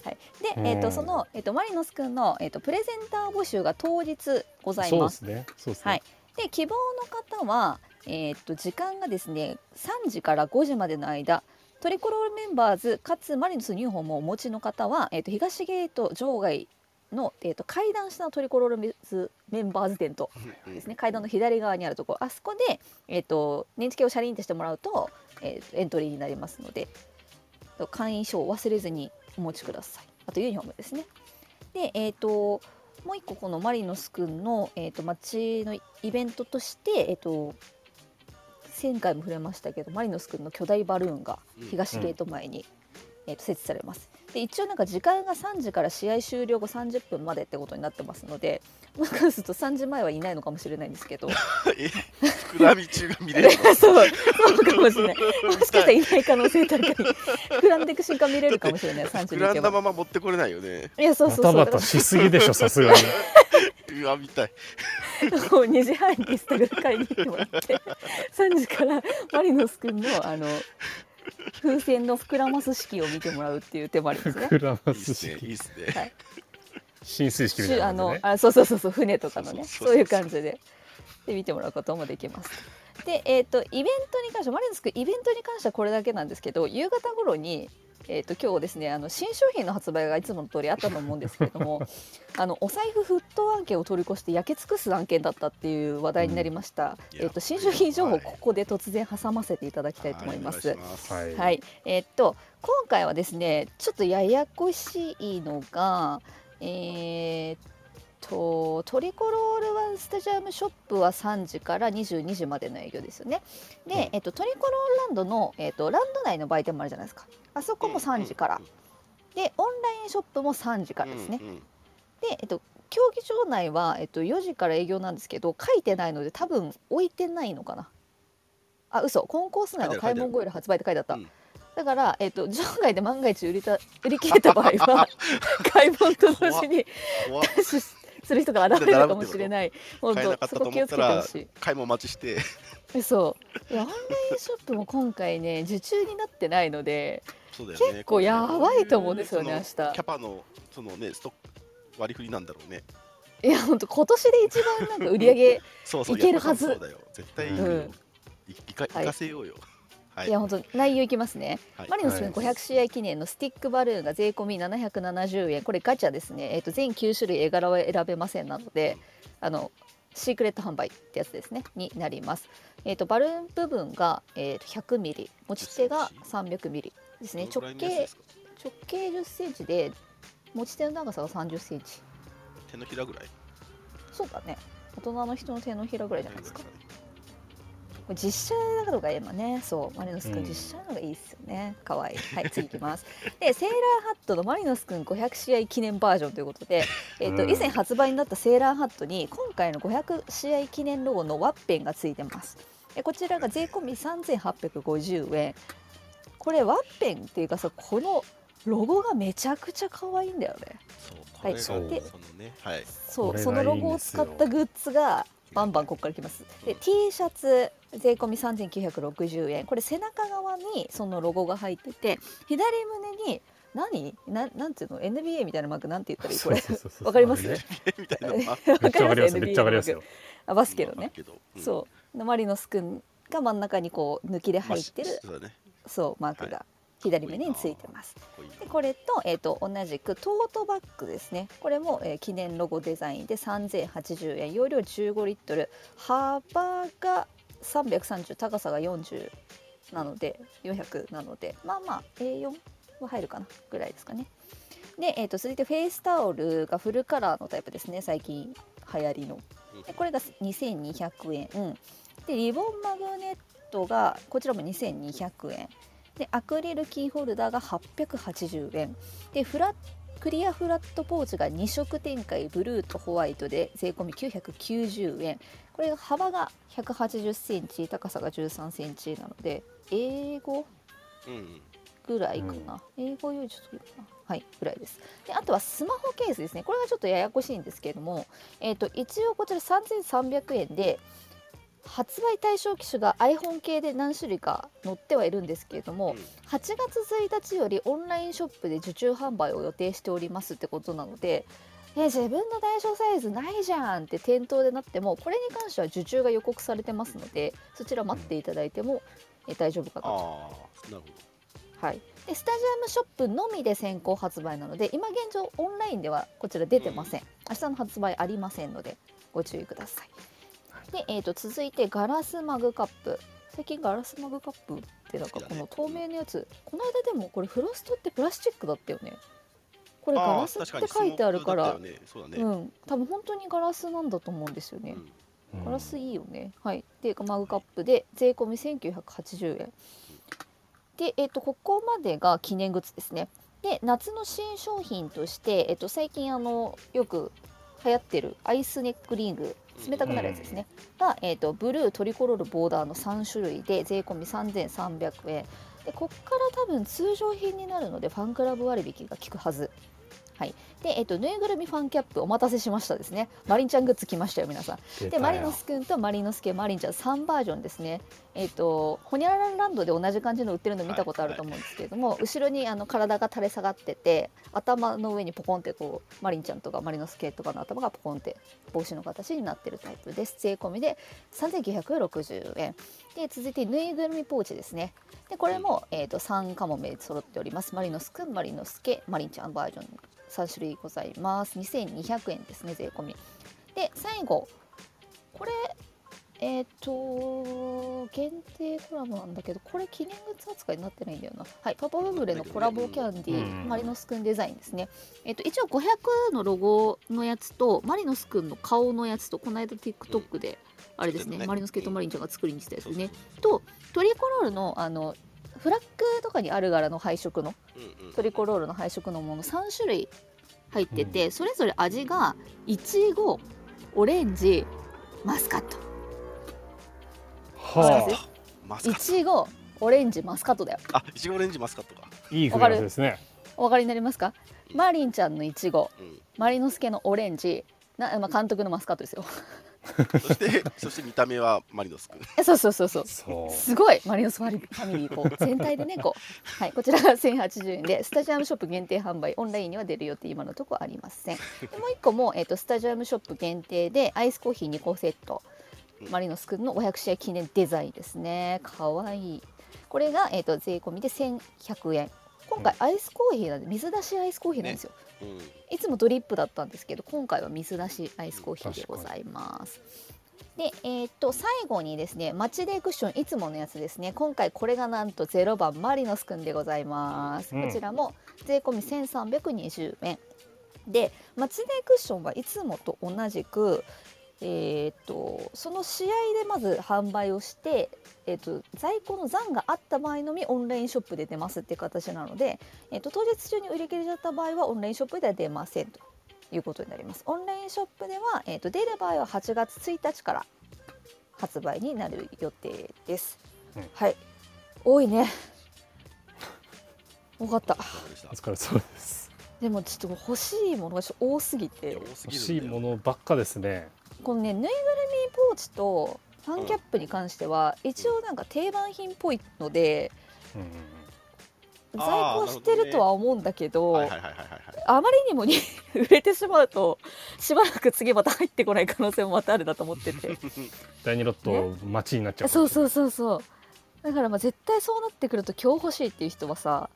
はい、で、えー、とうん。その、えー、とマリノス君の、えー、とプレゼンター募集が当日ございま。す。ですね。はい、で希望の方は、えー、と時間がですね3時から5時までの間トリコロールメンバーズかつマリノスニフォームをお持ちの方は、えー、と東ゲート場外の、えー、と階段下のトリコロールメンバーズ店とうんですね階段の左側にあるとこ。ろあそこで、えー、と認知系をシャリンってしてもらうと,、えーとエントリーになりますので会員証を忘れずにお持ちください。あとユニフォームですね。でえっ、ともう一個このマリノスくんの、えー、と街のイベントとしてえっ、と前回も触れましたけどマリノスくんの巨大バルーンが東ゲート前に、えー、と設置されますで一応なんか時間が3時から試合終了後30分までってことになってますのでもしかすると3時前はいないのかもしれないんですけど。え膨らみ中が見れるの？そうそうかもしれない。もしかしたらいない可能性高い。膨らんでいく瞬間見れるかもしれない3時膨らんだまま持ってこれないよね。いやそうバそうそう。タバタしすぎでしょ、さすがに。うわ見たい。こう2時半にスタグラ買いに行ってもらって3時からマリノス君のあの風船の膨らます式を見てもらうっていう手もありますね。膨らまいいっすねいいっすねはい浸水式みたいなあの。あそうそうそうそう船とかのねそういう感じでで見てもらうこともできます。でえっ、とイベントに関してはマリノス君イベントに関してはこれだけなんですけど夕方頃にえー、と今日ですねあの新商品の発売がいつもの通りあったと思うんですけれども あのお財布沸騰案件を取り越して焼け尽くす案件だったっていう話題になりました、うんえー、と新商品情報はいここで突然挟ませていただきたいと思います。はいはい。はい、えーっと今回はですねちょっとややこしいのがえーっとトリコロールワンスタジアムショップは3時から22時までの営業ですよね。で、うん。えっとトリコロールランドの、えーっとランド内の売店もあるじゃないですか。あそこも3時から。でオンラインショップも3時からですね。で、えっと競技場内は、えっと、4時から営業なんですけど書いてないので多分置いてないのかな。あ嘘。コンコース内は開門後より発売って書いてあった、うん。だから、えっと場外で万が一売りた売り切れた場合は 開門と同時にダッシュする人が現れるかもしれない。本当そこ気をつけてほしい。買い物待ちして。えそうオンラインショップも今回ね受注になってないのでね結構やばいと思うんですよね明日キャパのそのねスト割り振りなんだろうね。いや本当今年で一番なんか売り上げそうそういけるはずそうだよ絶対うんいいかはいいかせようよはいい。や本当内容いきますね、はい。マリノスはい500試合記念のスティックバルーンが税込み770円。これガチャですね、えー、と全9種類絵柄は選べませんなのであのシークレット販売ってやつですね。になります、えー、とバルーン部分が、えー、と100ミリ。持ち手が300ミリですね。直径直径10センチで持ち手の長さが30センチ。手のひらぐらい？そうだね。大人の人の手のひらぐらいじゃないですか実写だとか今ねそうマリノス君うん。実写のがいいですよね。可愛い。はい次いきます。でセーラーハットのマリノス君500試合記念バージョンということで、えっとうん。以前発売になったセーラーハットに今回の500試合記念ロゴのワッペンがついてます。でこちらが税込み3850円。これワッペンっていうかさこのロゴがめちゃくちゃ可愛いんだよね。そうこはいれがそのはい。そうそのロゴを使ったグッズがバンバンここからきます。で T シャツ税込み3960円。これ背中側にそのロゴが入ってて左胸に何？ななんていうの？NBA みたいなマークなんて言ったらいい？これ。わかります？ね。わかります？NBA めっちゃわかりますよ。あバスケのね、けど、うん。そう。マリノスくんが真ん中にこう抜きで入ってる、まあそうだね。そうマークが。左目についてます。でこれと,、えー、と同じくトートバッグですね。これも、えー記念ロゴデザインで3080円。容量15リットル。幅が330高さが40なので400なのでまあまあ A4 は入るかなぐらいですかね。で、えー、と続いてフェイスタオルがフルカラーのタイプですね最近流行りの。でこれが2200円、でリボンマグネットがこちらも2200円でアクリルキーホルダーが880円でフラクリアフラットポーチが2色展開ブルーとホワイトで税込み990円。これが幅が180センチ高さが13センチなので英語？うんぐらいかな、英語よりちょっといいかなはいぐらいです。であとはスマホケースですね。これがちょっとややこしいんですけれども、えー、と一応こちら3300円で発売対象機種が iPhone 系で何種類か載ってはいるんですけれども、うん。8月1日よりオンラインショップで受注販売を予定しておりますってことなのでえ自分の対象サイズないじゃんって店頭でなってもこれに関しては受注が予告されてますのでそちら待っていただいても、え大丈夫かなと。はい、でスタジアムショップのみで先行発売なので今現状オンラインではこちら出てません、明日の発売ありませんのでご注意くださいで、えー、と続いてガラスマグカップ。最近ガラスマグカップってなんかこの透明のやつ、この間でもこれフロストってプラスチックだったよね。これどガラスって書いてあるからうだね、うん。多分本当にガラスなんだと思うんですよね、うん。ガラスいいよね。はい。で、マグカップで税込み1980円。で、えっ、と、ここまでが記念グッズですね。で、夏の新商品として、えっ、と、最近、あの、よく流行ってるアイスネックリング、冷たくなるやつですね。が、えっ、と、ブルー、トリコロール、ボーダーの3種類で、税込み3300円。で、こっから多分通常品になるので、ファンクラブ割引が効くはず。はい。で、えっ、と、ぬいぐるみファンキャップお待たせしましたですね。マリンちゃんグッズ来ましたよ、皆さん。でマリノスくんとマリノスケマリンちゃん3バージョンですね。えっ、とホニャララランドで同じ感じの売ってるの見たことあると思うんですけれども、後ろにあの体が垂れ下がってて頭の上にポコンってこうマリンちゃんとかマリノスケとかの頭がポコンって帽子の形になってるタイプです。税込みで3960円。で続いてぬいぐるみポーチですね。でこれも、えー、と3カモメ揃っております。マリノスくんマリノスケマリンちゃんバージョン3種類ございます。2200円ですね税込み。で最後これえっ、と限定コラボなんだけどこれ記念グッズ扱いになってないんだよな。はいパパブブレのコラボキャンディー、うん。マリノスくんデザインですね。えっ、と一応500のロゴのやつとマリノスくんの顔のやつとこの間 TikTok であれですね、マリノスケとマリンちゃんが作りにしたやつね。とトリコロールのあのフラッグとかにある柄の配色のトリコロールの配色のもの3種類入ってて、それぞれ味がいちごオレンジマスカットマスカッちごオレンジマスカットだよ。トあいちごオレンジマスカットか。いい組み合わせですね。お分かりになりますかマリンちゃんのいちごうん。マリノスケのオレンジな、まあ、監督のマスカットですよ。そしてそして見た目はマリノス君え そうそうそうそう。すごいマリノスファリファミリーこう。全体でねこうはいこちらが1080円でスタジアムショップ限定販売オンラインには出る予定今のところありません。でもう一個も、えっとスタジアムショップ限定でアイスコーヒー2個セット。うんマリノスくんの500試合記念デザインですね。かわい。いこれが、えっと税込みで1100円。今回アイスコーヒーなんで水出しアイスコーヒーなんですよ、うん。いつもドリップだったんですけど今回は水出しアイスコーヒーでございます。で、えーっと最後にですねマッチデークッションいつものやつですね。今回これがなんと0番マリノスくんでございます、うん。こちらも税込み1320円。でマッチデークッションはいつもと同じくえーっとその試合でまず販売をして、えーっと在庫の残があった場合のみオンラインショップで出ますっていう形なので、えーっと当日中に売り切れちゃった場合はオンラインショップでは出ませんということになります。オンラインショップでは、えー、と出る場合は8月1日から発売になる予定です。うんはい、多いね。多かった。お疲れ様ですでもちょっと欲しいものが多すぎいて欲しいものばっかですねこのねぬいぐるみポーチとファンキャップに関しては、一応なんか定番品っぽいので、在庫はしてるとは思うんだけど、あまりにもに 売れてしまうとしばらく次また入ってこない可能性もまたあるなと思ってて。第二ロット待ちになっちゃう、そうそうそうそう。だからまあ絶対そうなってくると今日欲しいっていう人はさ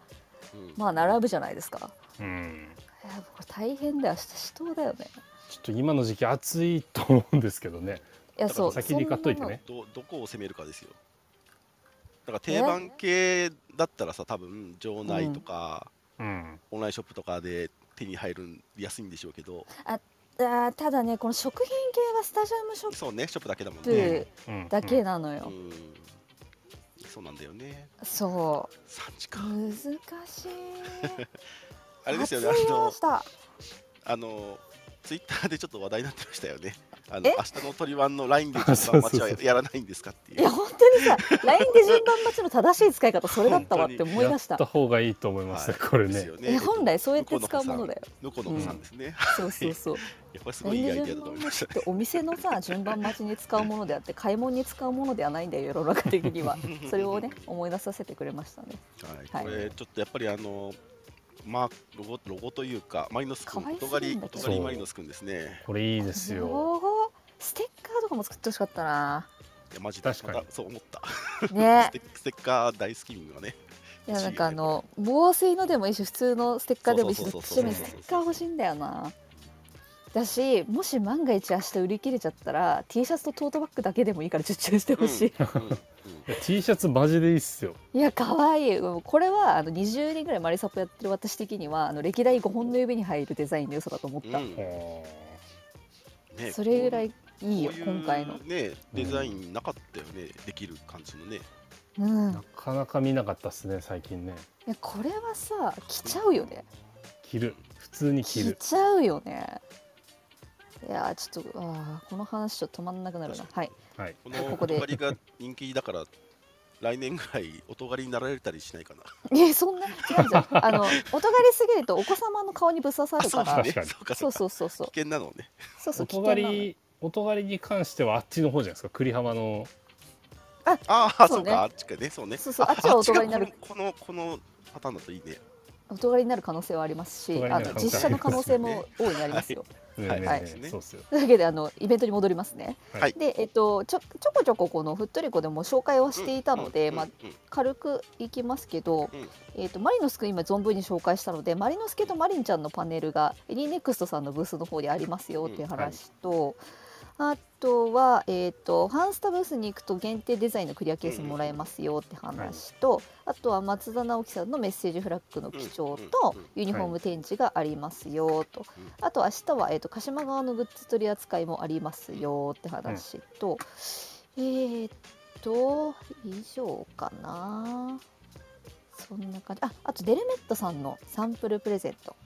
うん。まあ並ぶじゃないですか。うん。いやこれ大変だよ。明日死闘だよねちょっと今の時期暑いと思うんですけどね。いやそう先に買っといてね。どどこを攻めるかですよ。だから定番系だったらさ多分場内とか、うん。オンラインショップとかで手に入る安いんでしょうけど。あーただねこの食品系はスタジアムショッそうねショップだけだもんプねうん。だけなのよ、うん。そうなんだよね。そ3時う間。難しい。あれですよね初あの言いました。あのツイッターでちょっと話題になってましたよね。あのえ？明日の鳥ワンの LINE であ順番待ちはやらないんですかっていいうや本当にさ LINE で順番待ちの正しい使い方それだったわって思いやっましたた方がいいと思いますね、はい。これね。ですよね。え本来そうやって使うものだよ。のこのこさんですね、そうそうそう。やっぱりすごいいいアイデアだと思いました。順番待ちってお店のさ順番待ちに使うものであって買い物に使うものではないんだよ世の中的には。それをね思い出させてくれましたね。はい、これちょっとやっぱりあのまあロゴロゴというかマリノス君可愛す音狩りぎんだけど。音狩りマリノス君ですね。これいいですよ。ステッカーとかも作ってほしかったな。いやマジで確かに。またそう思った。ね。ステッステッカー大好き民はね。いやなんかあの防水のでもいいし普通のステッカーでもいいしどっステッカー欲しいんだよなだしもし万が一明日売り切れちゃったら T シャツとトートバッグだけでもいいから受注してほしい、うん。うん。うん。いや T シャツマジでいいっすよ。いや可愛い。うんこれはあの20年ぐらいマリサポやってる私的にはあの歴代5本の指に入るデザインの良さだと思った、うん。おねそれぐらいいいよこういう今回の。ねデザインなかったよね、できる感じのね。うん。ーなかなか見なかったっすね最近ね。いやこれはさ着ちゃうよね。着る。普通に着着るちゃうよねいやちょっとあーこの話ちょっと止まんなくなるな。はい。はい。このここで。りが人気だから来年ぐらい音狩りになられたりしないかな。いやそんな違うんじゃん。あの音狩りすぎるとお子様の顔にぶっ刺さるから。あそうそうか。そそうそうそうそう。危険なのね。そうそう危音険なの狩り音狩りに関してはあっちの方じゃないですか？栗浜の。ああそね。そううか。あっちかね。そうね。そうそうあっちは音狩りになる。このこのこのパターンだといいね。音狩りになる可能性はありますしあのになる可能性実写の可能性も大いにありますよはい。そうっすよ。というわけであのイベントに戻りますね。はい。で、えっと、ちょちょこちょここのふっとりこでも紹介はしていたので、まあ、軽くいきますけど、うん。えっと、マリノス君今存分に紹介したのでマリノスケとマリンちゃんのパネルがエリーネクストさんのブースの方にありますよっていう話と、あとは、えっとファンスタブースに行くと限定デザインのクリアケースもらえますよって話と、あとは松田直樹さんのメッセージフラッグの記帳とうんうんユニフォーム展示がありますよと、あと明日は、えー、と鹿島側のグッズ取り扱いもありますよって話と、えーっと以上かな。そんな感じ。ああとデルメットさんのサンプルプレゼント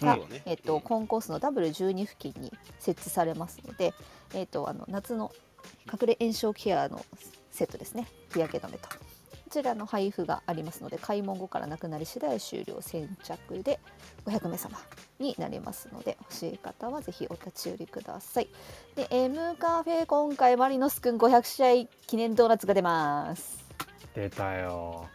が、ね。えーっとうん。コンコースの W12 付近に設置されますので、えーっとあの夏の隠れ炎症ケアのセットですね。日焼け止めと。こちらの配布がありますので開門後からなくなり次第終了先着で500名様になりますので欲しい方はぜひお立ち寄りください。で M カフェ今回マリノスくん500試合記念ドーナツが出ます。出たよ。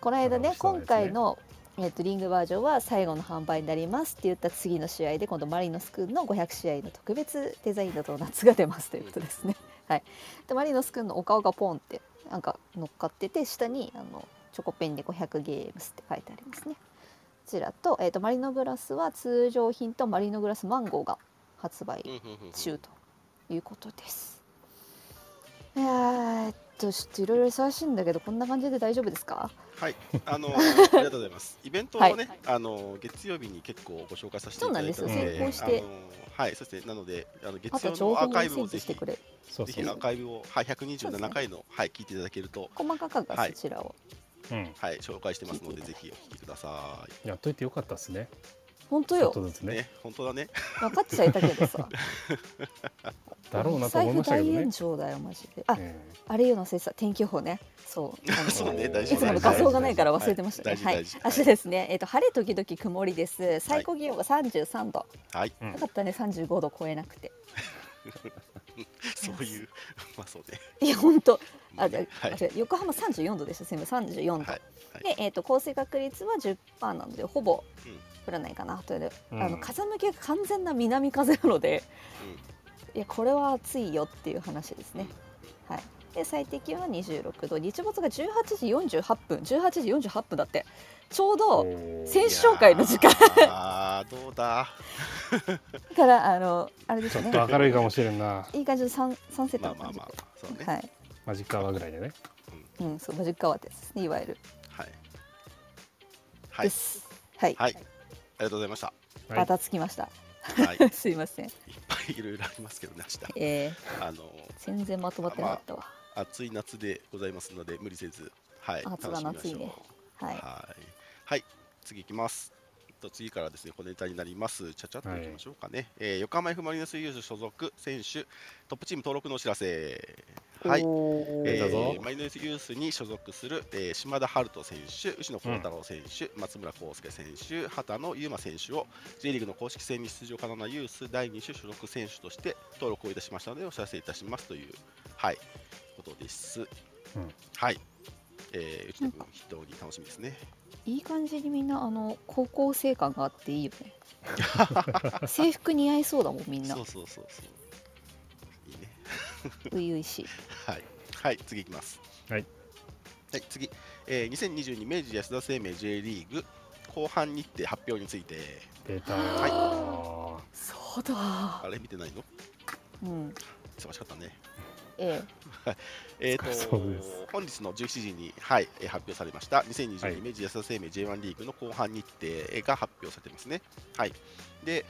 この間ねね。今回のえっとリングバージョンは最後の販売になりますって言った次の試合で今度マリノスくんの500試合の特別デザインのドーナツが出ますということですね。はい、でマリノスくんのお顔がポンってなんか乗っかってて下にあのチョコペンで500ゲームスって書いてありますね。こちらと,、えっとマリノグラスは通常品とマリノグラスマンゴーが発売中ということです。いやーえっとちょっといろいろ忙しいんだけどこんな感じで大丈夫ですか？はい、あの ありがとうございます。イベントをね、はい。あの月曜日に結構ご紹介させていただいたのそうなんですよ。で、先行して。あのはい、そしてなので、あのあ月曜のアーカイブ整をぜひ理してくれ。そうそう。ぜひアーカイブをはいそうです127ね。回のはい聞いていただけると細かくはい。そちらを。うん。はい紹介してますのでぜひお聞きくださやっといてよかったっすね本当よちょっと。ずつい。ねね、本当だね。分かっちゃいたけどさ。だろうなと思いましたけど財布大炎ね上だよマジで。あ、えあれ言うの忘れてた天気予報ね。そう。そうね大い事つもの画像がないから忘れてましたね。はい大事大事。明日ですね。えっと晴れ時々曇りです。最高気温が33度。はい、よかったね35度超えなくて。そういうまあそうね。いや本当あ、ねはい横浜34度でしたすみません34度、はいで、えー、と降水確率は10%なのでほぼうん降らないかなという、うん。あの風向きが完全な南風なのでいやこれは暑いよっていう話ですね、はい。で最低気温は26度。日没が18時48分。18時48分だって。ちょうど選手紹介の時間。ああどうだ？からあのあれですちょっと明るいかもしれんな。いい感じのサンサンセットまあまあの感じで、まあそうね。はい、マジックアワーぐらいでね。うん、そうマジックアワーです。ねいわゆる、はい。はい。で。す。はい、はい。ありがとうございました。はいバタつきましたはい。い っすいませんぱいいろいろありますけどね明日。えー、あの全然まとまってなかったわ、暑い夏でございますので無理せずはい暑が夏いね。はいはい。はい。次いきます。と次からですね、小ネタになります。ちゃちゃっといきましょうかね。えー横浜 F・ マリノスユース所属選手トップチーム登録のお知らせ。はい。えーマリノスユースに所属する、えー島田春人選手、牛野幸太郎選手、松村康介選手、畑野優馬選手を J リーグの公式戦に出場可能なユース第2種所属選手として登録をいたしましたのでお知らせいたしますという、はい、ことです。うんはい。えー、内野君、非常に楽しみですね。いい感じにみんなあの高校生感があっていいよね 制服似合いそうだもんみんなそうそうそうそう。初々しいはい。はい、次いきます。はい。はい、次。えー、2022明治安田生命 J リーグ後半日程発表について、出たー。そうだあれ見てないのうん忙しかったね。ええ。ー、そうです。と本日の17時に、はい、えー発表されました。はい2022明治安田生命 J1 リーグの後半日程が発表されてますね。はい、で、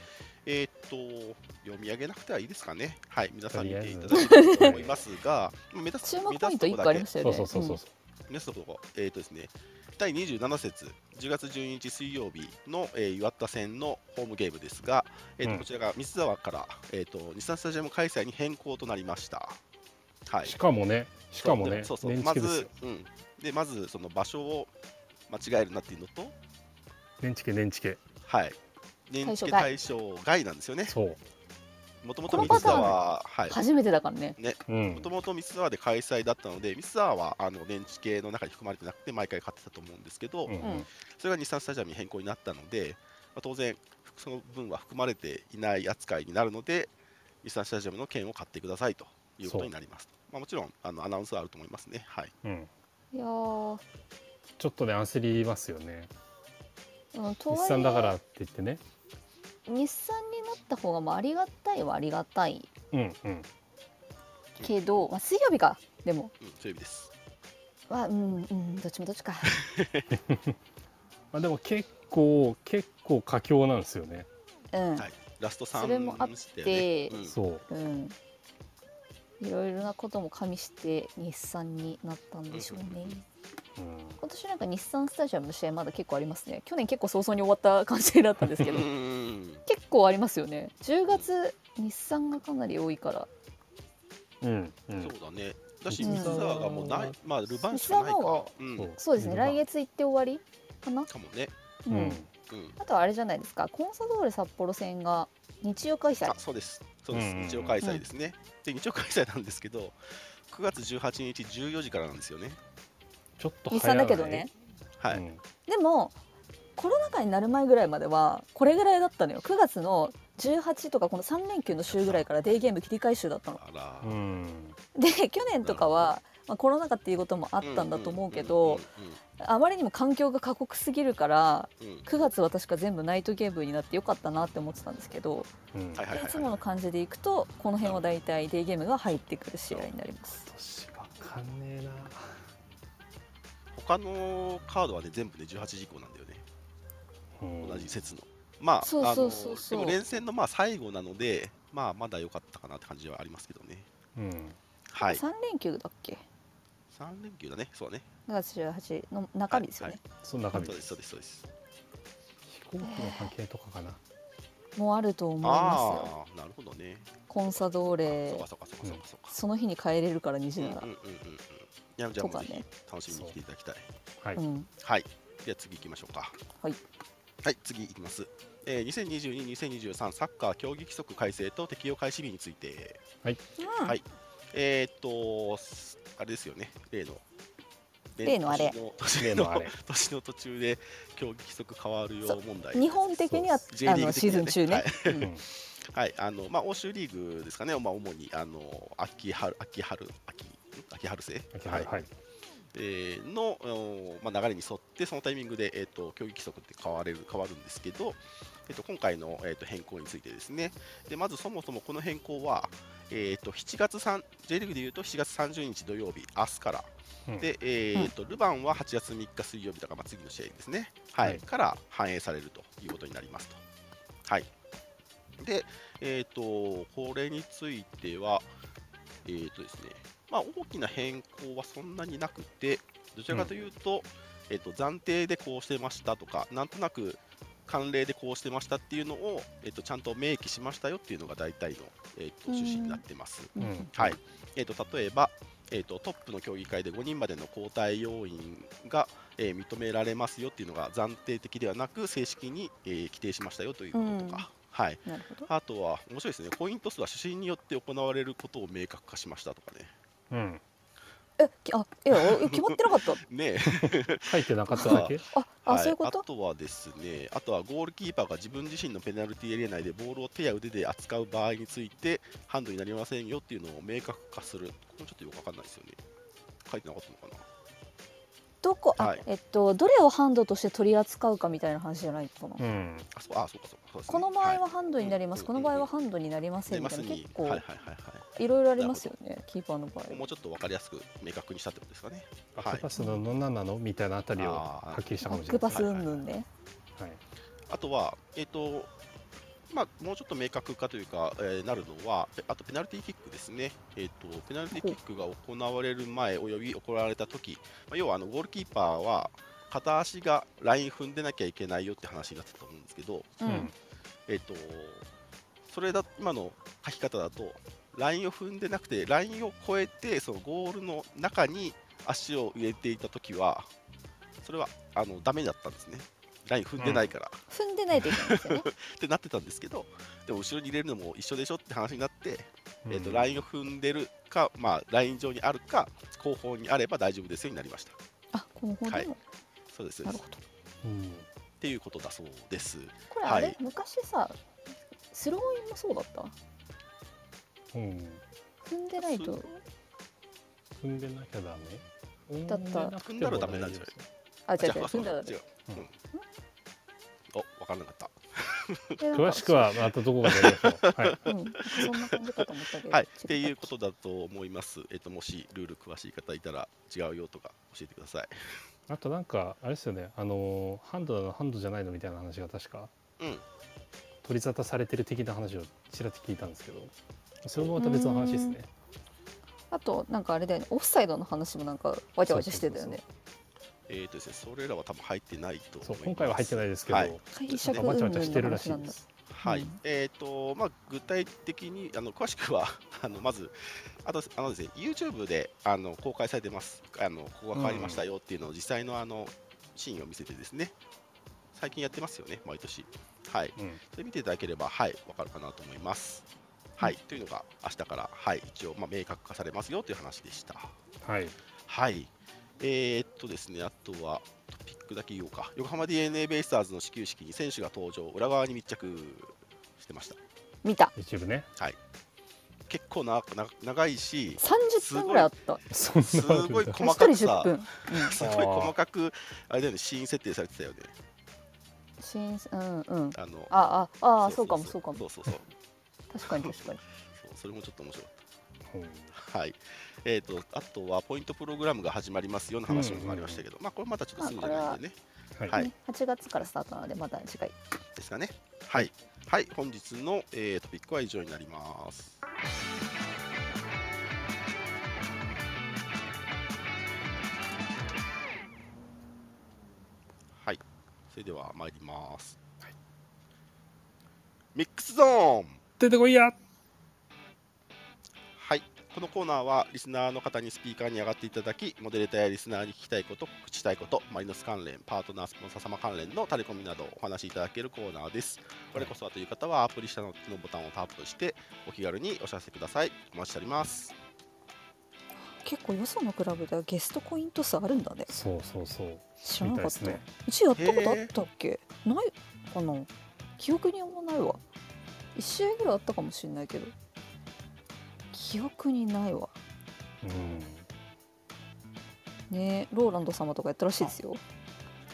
えー、と読み上げなくてはいいですかね。はい、皆さん見ていただきたいと思いますが、目指す注目目ポイント1指すとこだけ個ありましたよそうねそうそうそう。目指すとこ。ろ、えーとですね、第27節、10月12日水曜日の、えー岩田戦のホームゲームですが、えーとうん。こちらが三沢から、えー、と日産スタジアム開催に変更となりました。はい、しかもね、しかもね、そうそう年まずうん、でまずその場所を間違えるなっていうのと、年付け年付け。はい、年付対対象外なんですよね。そう。もともと三このパターは、はい、初めてだからね。うん。もと。もと三沢で開催だったので、三沢はあの年付けの中に含まれてなくて、毎回勝ってたと思うんですけど、うんうん。それが日産スタジアムに変更になったので、まあ、当然、その分は含まれていない扱いになるので、日産スタジアムの券を買ってくださいということになります。まあ、もちろんあのアナウンスはあると思いますね。はい、うん。いやーちょっとね、焦りますよね。うんと日はい産だからえって言ってね。日産になった方がまあありがたいはありがたいうんうん。けど、まあ、水曜日かでもうん、そういう意味です。はうんうんどっちもどっちか まあでも結構結構佳境なんですよね。うん、はい、ラスト3それもあってうんそう。うんいろいろなことも加味して日産になったんでしょうね。うん。今年なんか日産スタジアムの試合まだ結構ありますね。去年結構早々に終わった感じだったんですけどうんうんうん結構ありますよね。10月日産がかなり多いから。うんうん。そうだね。だし、うん三沢がもうない、まあ、ルヴァンしかないかは。うん、そうですね。うん来月行って終わりかな。かもね。う。うんん。うん。あとはあれじゃないですか。コンサドーレ札幌戦が日曜開催あ、。そうです。そうです。うんうんうん日曜開催ですね。で、日曜開催なんですけど、9月18日14時からなんですよね。ちょっと日早い。産だけどね。はい。うんでもコロナ禍になる前ぐらいまではこれぐらいだったのよ9月の18とかこの3連休の週ぐらいからデーゲーム切り替え週だったのあら。うん。で去年とかは、まあ、コロナ禍っていうこともあったんだと思うけどあまりにも環境が過酷すぎるから9月は確か全部ナイトゲームになってよかったなって思ってたんですけどうん。いつもの感じでいくとこの辺は大体デーゲームが入ってくる試合になります。年わかんねえな。他のカードはね、全部ね、18時以降なんだよね。同じ節の。まあ、そうそうあのそうそうでも連戦のまあ最後なので、まあ、まだ良かったかなって感じはありますけどね。うん。はい。3連休だっけ3連休だね。そうね。9月18の中日ですよね、そんな感じそうです、そうです、そうです。飛行機の関係とかかな。もうあると思いますよああ、なるほどね。コンサドーレそうか、そうか、そうか、そうか、そうか。その日に帰れるから虹ならうんうんうんうんうん。いや、じゃあねひ楽しみに来ていただきたい。はい。うんはい。では次行きましょうか。はい。はい、次行きます。えー、2022、2023サッカー競技規則改正と適用開始日について、うんはいえーっと、あれですよね、例の。ね例のあれ。年例のあれ。年の途中で競技規則変わるよそう。問題。日本的には J あリーグ的にはのシーズン中ね。はい。うん。はい、あのまあ欧州リーグですかね、まあ主にあの秋春秋春秋秋春生？はい。はい。えーの、おまあ、流れに沿ってそのタイミングで、えー、と競技規則って変われる変わるんですけど、えー、と今回の、えー、と変更についてですね。でまずそもそもこの変更は、えー、と7月3 J リーグでいうと7月30日土曜日明日から、うん。で、えーとルヴァンは8月3日水曜日だから、まあ、次の試合ですね、はい。はい。から反映されるということになりますと。はい。で、えー、とこれについては、えーとですねまあ、大きな変更はそんなになくて、どちらかというと、えー、と暫定でこうしてましたとか、なんとなく慣例でこうしてましたっていうのを、えー、とちゃんと明記しましたよっていうのが大体の、えー、と趣旨になってます。うん。うんはい。えー、と例えば、えー、とトップの競技会で5人までの交代要員が、えー認められますよっていうのが暫定的ではなく正式に、えー規定しましたよということとか、はい、なるほど。あとは面白いですね。ポイント数は主審によって行われることを明確化しましたとかね。うんえ、きあ、いや、お決まってなかった？ね書いてなかっただけ？あ、あ、はい。そういうこと？あ。とはですねあとはゴールキーパーが自分自身のペナルティーエリア内でボールを手や腕で扱う場合についてハンドになりませんよっていうのを明確化する。これちょっとよくわかんないですよね。書いてなかったのかな？どこ、あはい、えっと、どれをハンドとして取り扱うかみたいな話じゃないのかな。うん。あそうあそうかそうかこの場合いはハンドになります。うんこの場合はハンドになりませ出んみたいな、結構はいはいはいはい。いろいろありますよね。キーパーの場合。は。もうちょっとわかりやすく明確にしたってことですかね。バはい。ックパスの何なのみたいなあたりをはっきりしたバかもしれないックパス云々ね。はい。あとは、えっ、と、まあ、もうちょっと明確化というか、えーなるのは、あとペナルティーキックですね、えっとペナルティーキックが行われる前および行われたとき、まあ、要はあのゴールキーパーは片足がライン踏んでなきゃいけないよって話になってたと思うんですけど、ううんん。えっとそれだ今の書き方だと、ラインを踏んでなくて、ラインを越えて、そのゴールの中に足を入れていたときは、それはあのダメだったんですね。ライン踏んでないから。踏んでないといけないですよね。ってなってたんですけど、でも後ろに入れるのも一緒でしょって話になって、うんえー、とラインを踏んでるか、まあ、ライン上にあるか、後方にあれば大丈夫ですようになりました。あ、この方はい。そうですなるほど。うんっていうことだそうです。これあれ、はい昔さ。スローインもそうだった？うん踏んでないと。踏んでなきゃダメ？だった踏んだらダメなんじゃないあ、違う違う、あ踏んだ。ら違。う。うん。お、分からなかった。詳しくはまたどこかでやりましょう。はい。うん、そんな感じかと思ったけど。はい、違っていうことだと思います。えっ、と、もしルール詳しい方いたら違うよとか教えてください。あとなんかあれですよね。あのハンドなのハンドじゃないのみたいな話が確か。うん。取り沙汰されてる的な話をちらっと聞いたんですけど。それもまた別の話ですね。あと、なんかあれだよね、オフサイドの話もなんかわちゃわちゃしてたよね。えっ、とですね、それらは多分入ってないと思います。そう今回は入ってないですけど、はい解釈わちゃわ云々ちゃしてる。らしいですはい、うんえっ、と、まあ、具体的に、あの、詳しくは、あの、まず。あと、あのですね、YouTube で、あの、公開されてます。あの、ここが変わりましたよっていうのを、実際の、あの。シーンを見せてですね。最近やってますよね、毎年。はい、うんそれ見ていただければ、はい、わかるかなと思います。はい、というのが、明日から、はい、一応、まあ、明確化されますよという話でした。はいはい。えー、っとですね、あとはトピックだけ言おうか。横浜 DNA ベイスターズの始球式に選手が登場、裏側に密着してました。見た。YouTube ね結構なな長いし、三十分ぐらいあった。すなあるんだごい一細かくさ、人十分。うん。すごい細かく、あれだよね、シーン設定されてたよね。新うんうん。あのああああそうかもそうかもそうそうそう。確かに確かに。そうそれもちょっと面白かっうんた。はい。えー、とあとはポイントプログラムが始まりますよの話もありましたけど、まあこれまたちょっとすぐじゃないんでね。はい、はいね8月からスタートなのでまた次回。ですかね。はい。はい、本日の、えートピックは以上になります。はい、それでは参ります。ミックスゾーン出てこいやはい、このコーナーはリスナーの方にスピーカーに上がっていただき、モデレーターやリスナーに聞きたいこと、告知したいこと、マリノス関連、パートナー、スポンサー様関連のタレコミなどをお話しいただけるコーナーです。これこそはという方は、アプリ下ののボタンをタップして、お気軽にお知らせください。お待ちしております。結構よそのクラブではゲストコイントスあるんだね。そうそうそう。知らなかった、ね。うちやったことあったっけ？ないかな？記憶にあんまないわ。1試合ぐらいあったかもしれないけど記憶にないわ。うん。ねローランド様とかやったらしいですよ。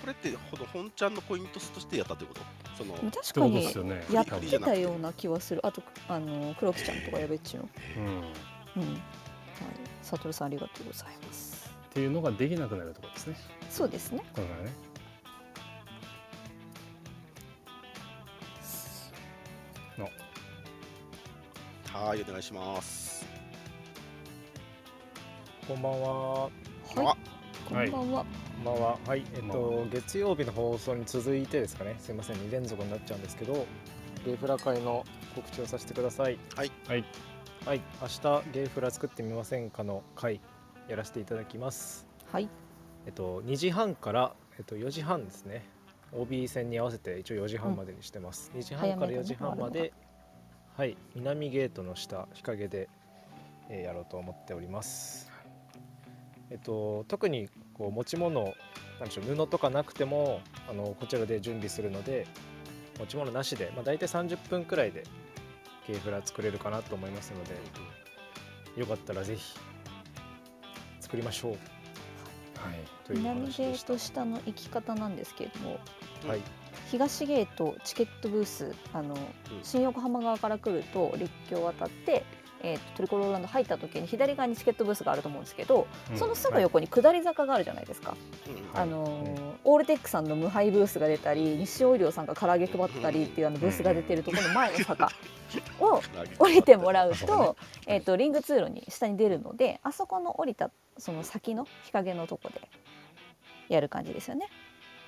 これってほど本ちゃんのコイントスとしてやったってこと？その確かにやってたような気はする。あとあの黒木ちゃんとかやべっちの。うん。うん。はい。サトルさんありがとうございます。っていうのができなくなるところですね。そうですね。これからね。はいお願いしますこんばんは。はいこんばんは、こんばんは。はい、えっと、月曜日の放送に続いてですかね。すみません、2連続になっちゃうんですけど。ゲイフラ会の告知をさせてください。はい。はい。はい、明日ゲイフラ作ってみませんかの会。やらせていただきます。はいえっと、2時半から、えっと、4時半ですね。OB 戦に合わせて、一応4時半までにしてます。2時半から4時半まで。はい、南ゲートの下、日陰で。えーやろうと思っております。えっと、特にこう持ち物なんでしょう布とかなくてもあのこちらで準備するので持ち物なしで、まあ、大体30分くらいでゲーフラ作れるかなと思いますのでよかったらぜひ作りましょう。はい。というお南ゲー。ト下の行き方なんですけれどもはい、東ゲートチケットブースあの、新横浜側から来ると立教を渡って、えーとトリコローランド入った時に左側にチケットブースがあると思うんですけど、うんそのすぐ横に下り坂があるじゃないですか、うんうんあのーオールテックさんの無敗ブースが出たり日オイリオさんが唐揚げ配ったりっていうあのブースが出てるところの前の坂を降りてもらうと, えー、とリング通路に下に出るのであそこの降りたその先の日陰のとこでやる感じですよね。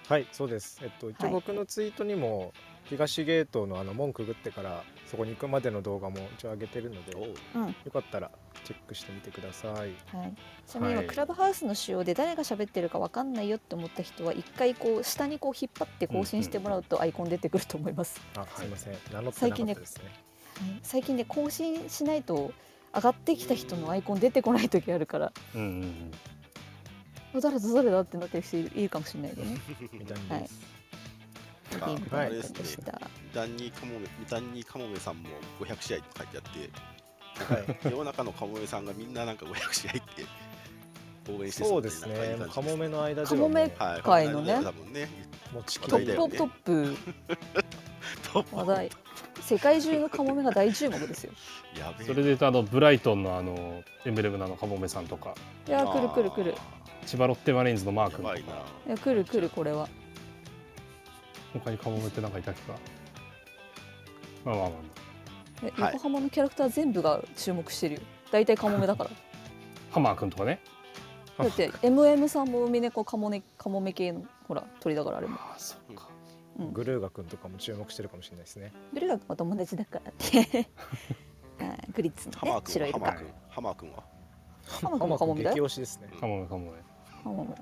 はい、そうです。えっと、一はい応僕のツイートにも、東ゲートのあの門くぐってからそこに行くまでの動画も一応上げてるのでおううんよかったらチェックしてみてください。はい、ちなみに今、はいクラブハウスの仕様で誰が喋ってるかわかんないよって思った人は一回こう下にこう引っ張って更新してもらうとアイコン出てくると思います。あ、すいません。名乗ってなかったですね。はい最近ね更新しないと上がってきた人のアイコン出てこない時あるからうんうんうんあ誰だ誰だってなってる人いるかもしれないでね。みたいはいです。ゲあれですねした。ダンニーカモメダンニーカモメさんも500試合って書いてあってはい。世の中のカモメさんがみんななんか500試合って応援してそうでですね。カモメの間ではカモメもうはい。会のねトップトットップ。プ 話題。世界中のカモメが大注目ですよ。やべえ。それで言うとあのブライトンのあのエンブレムのあのカモメさんとか。いや来る来る来る。千葉ロッテマリーンズのマーやばいな。君とかいや来る来るこれは。他にカモメってなんかいたっけかまあまあまあまえはい横浜のキャラクター全部が注目してるよ。大体カモメだから。あ ハマー君とかねだって MM さんも海猫カモネカモメ系のほら鳥だからあれも。ああそっかうんグルーガ君とかも注目してるかもしれないですね。ブルガ君は友達だからって。はいグリッツのねハマー君白いハマー君ハマー君は？ハマ君もカモメだ激よ。推しですね。カモメカモメカモメ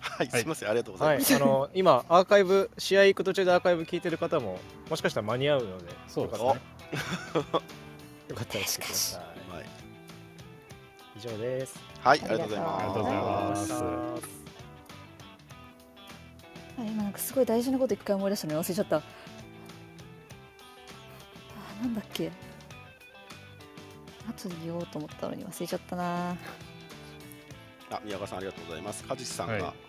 はいすいませんありがとうござはいい、ますあの今アーカイブ試合行く途中でアーカイブ聞いてる方ももしかしたら間に合うので、そうですねよかったらよかったらしてください。はい以上です。はいありがとうございますありがとうございますあ今なんかすごい大事なこと一回思い出したのに忘れちゃった。あなんだっけ。後で言おうと思ったのに忘れちゃったな。あ宮川さんありがとうございますかじしさんがはい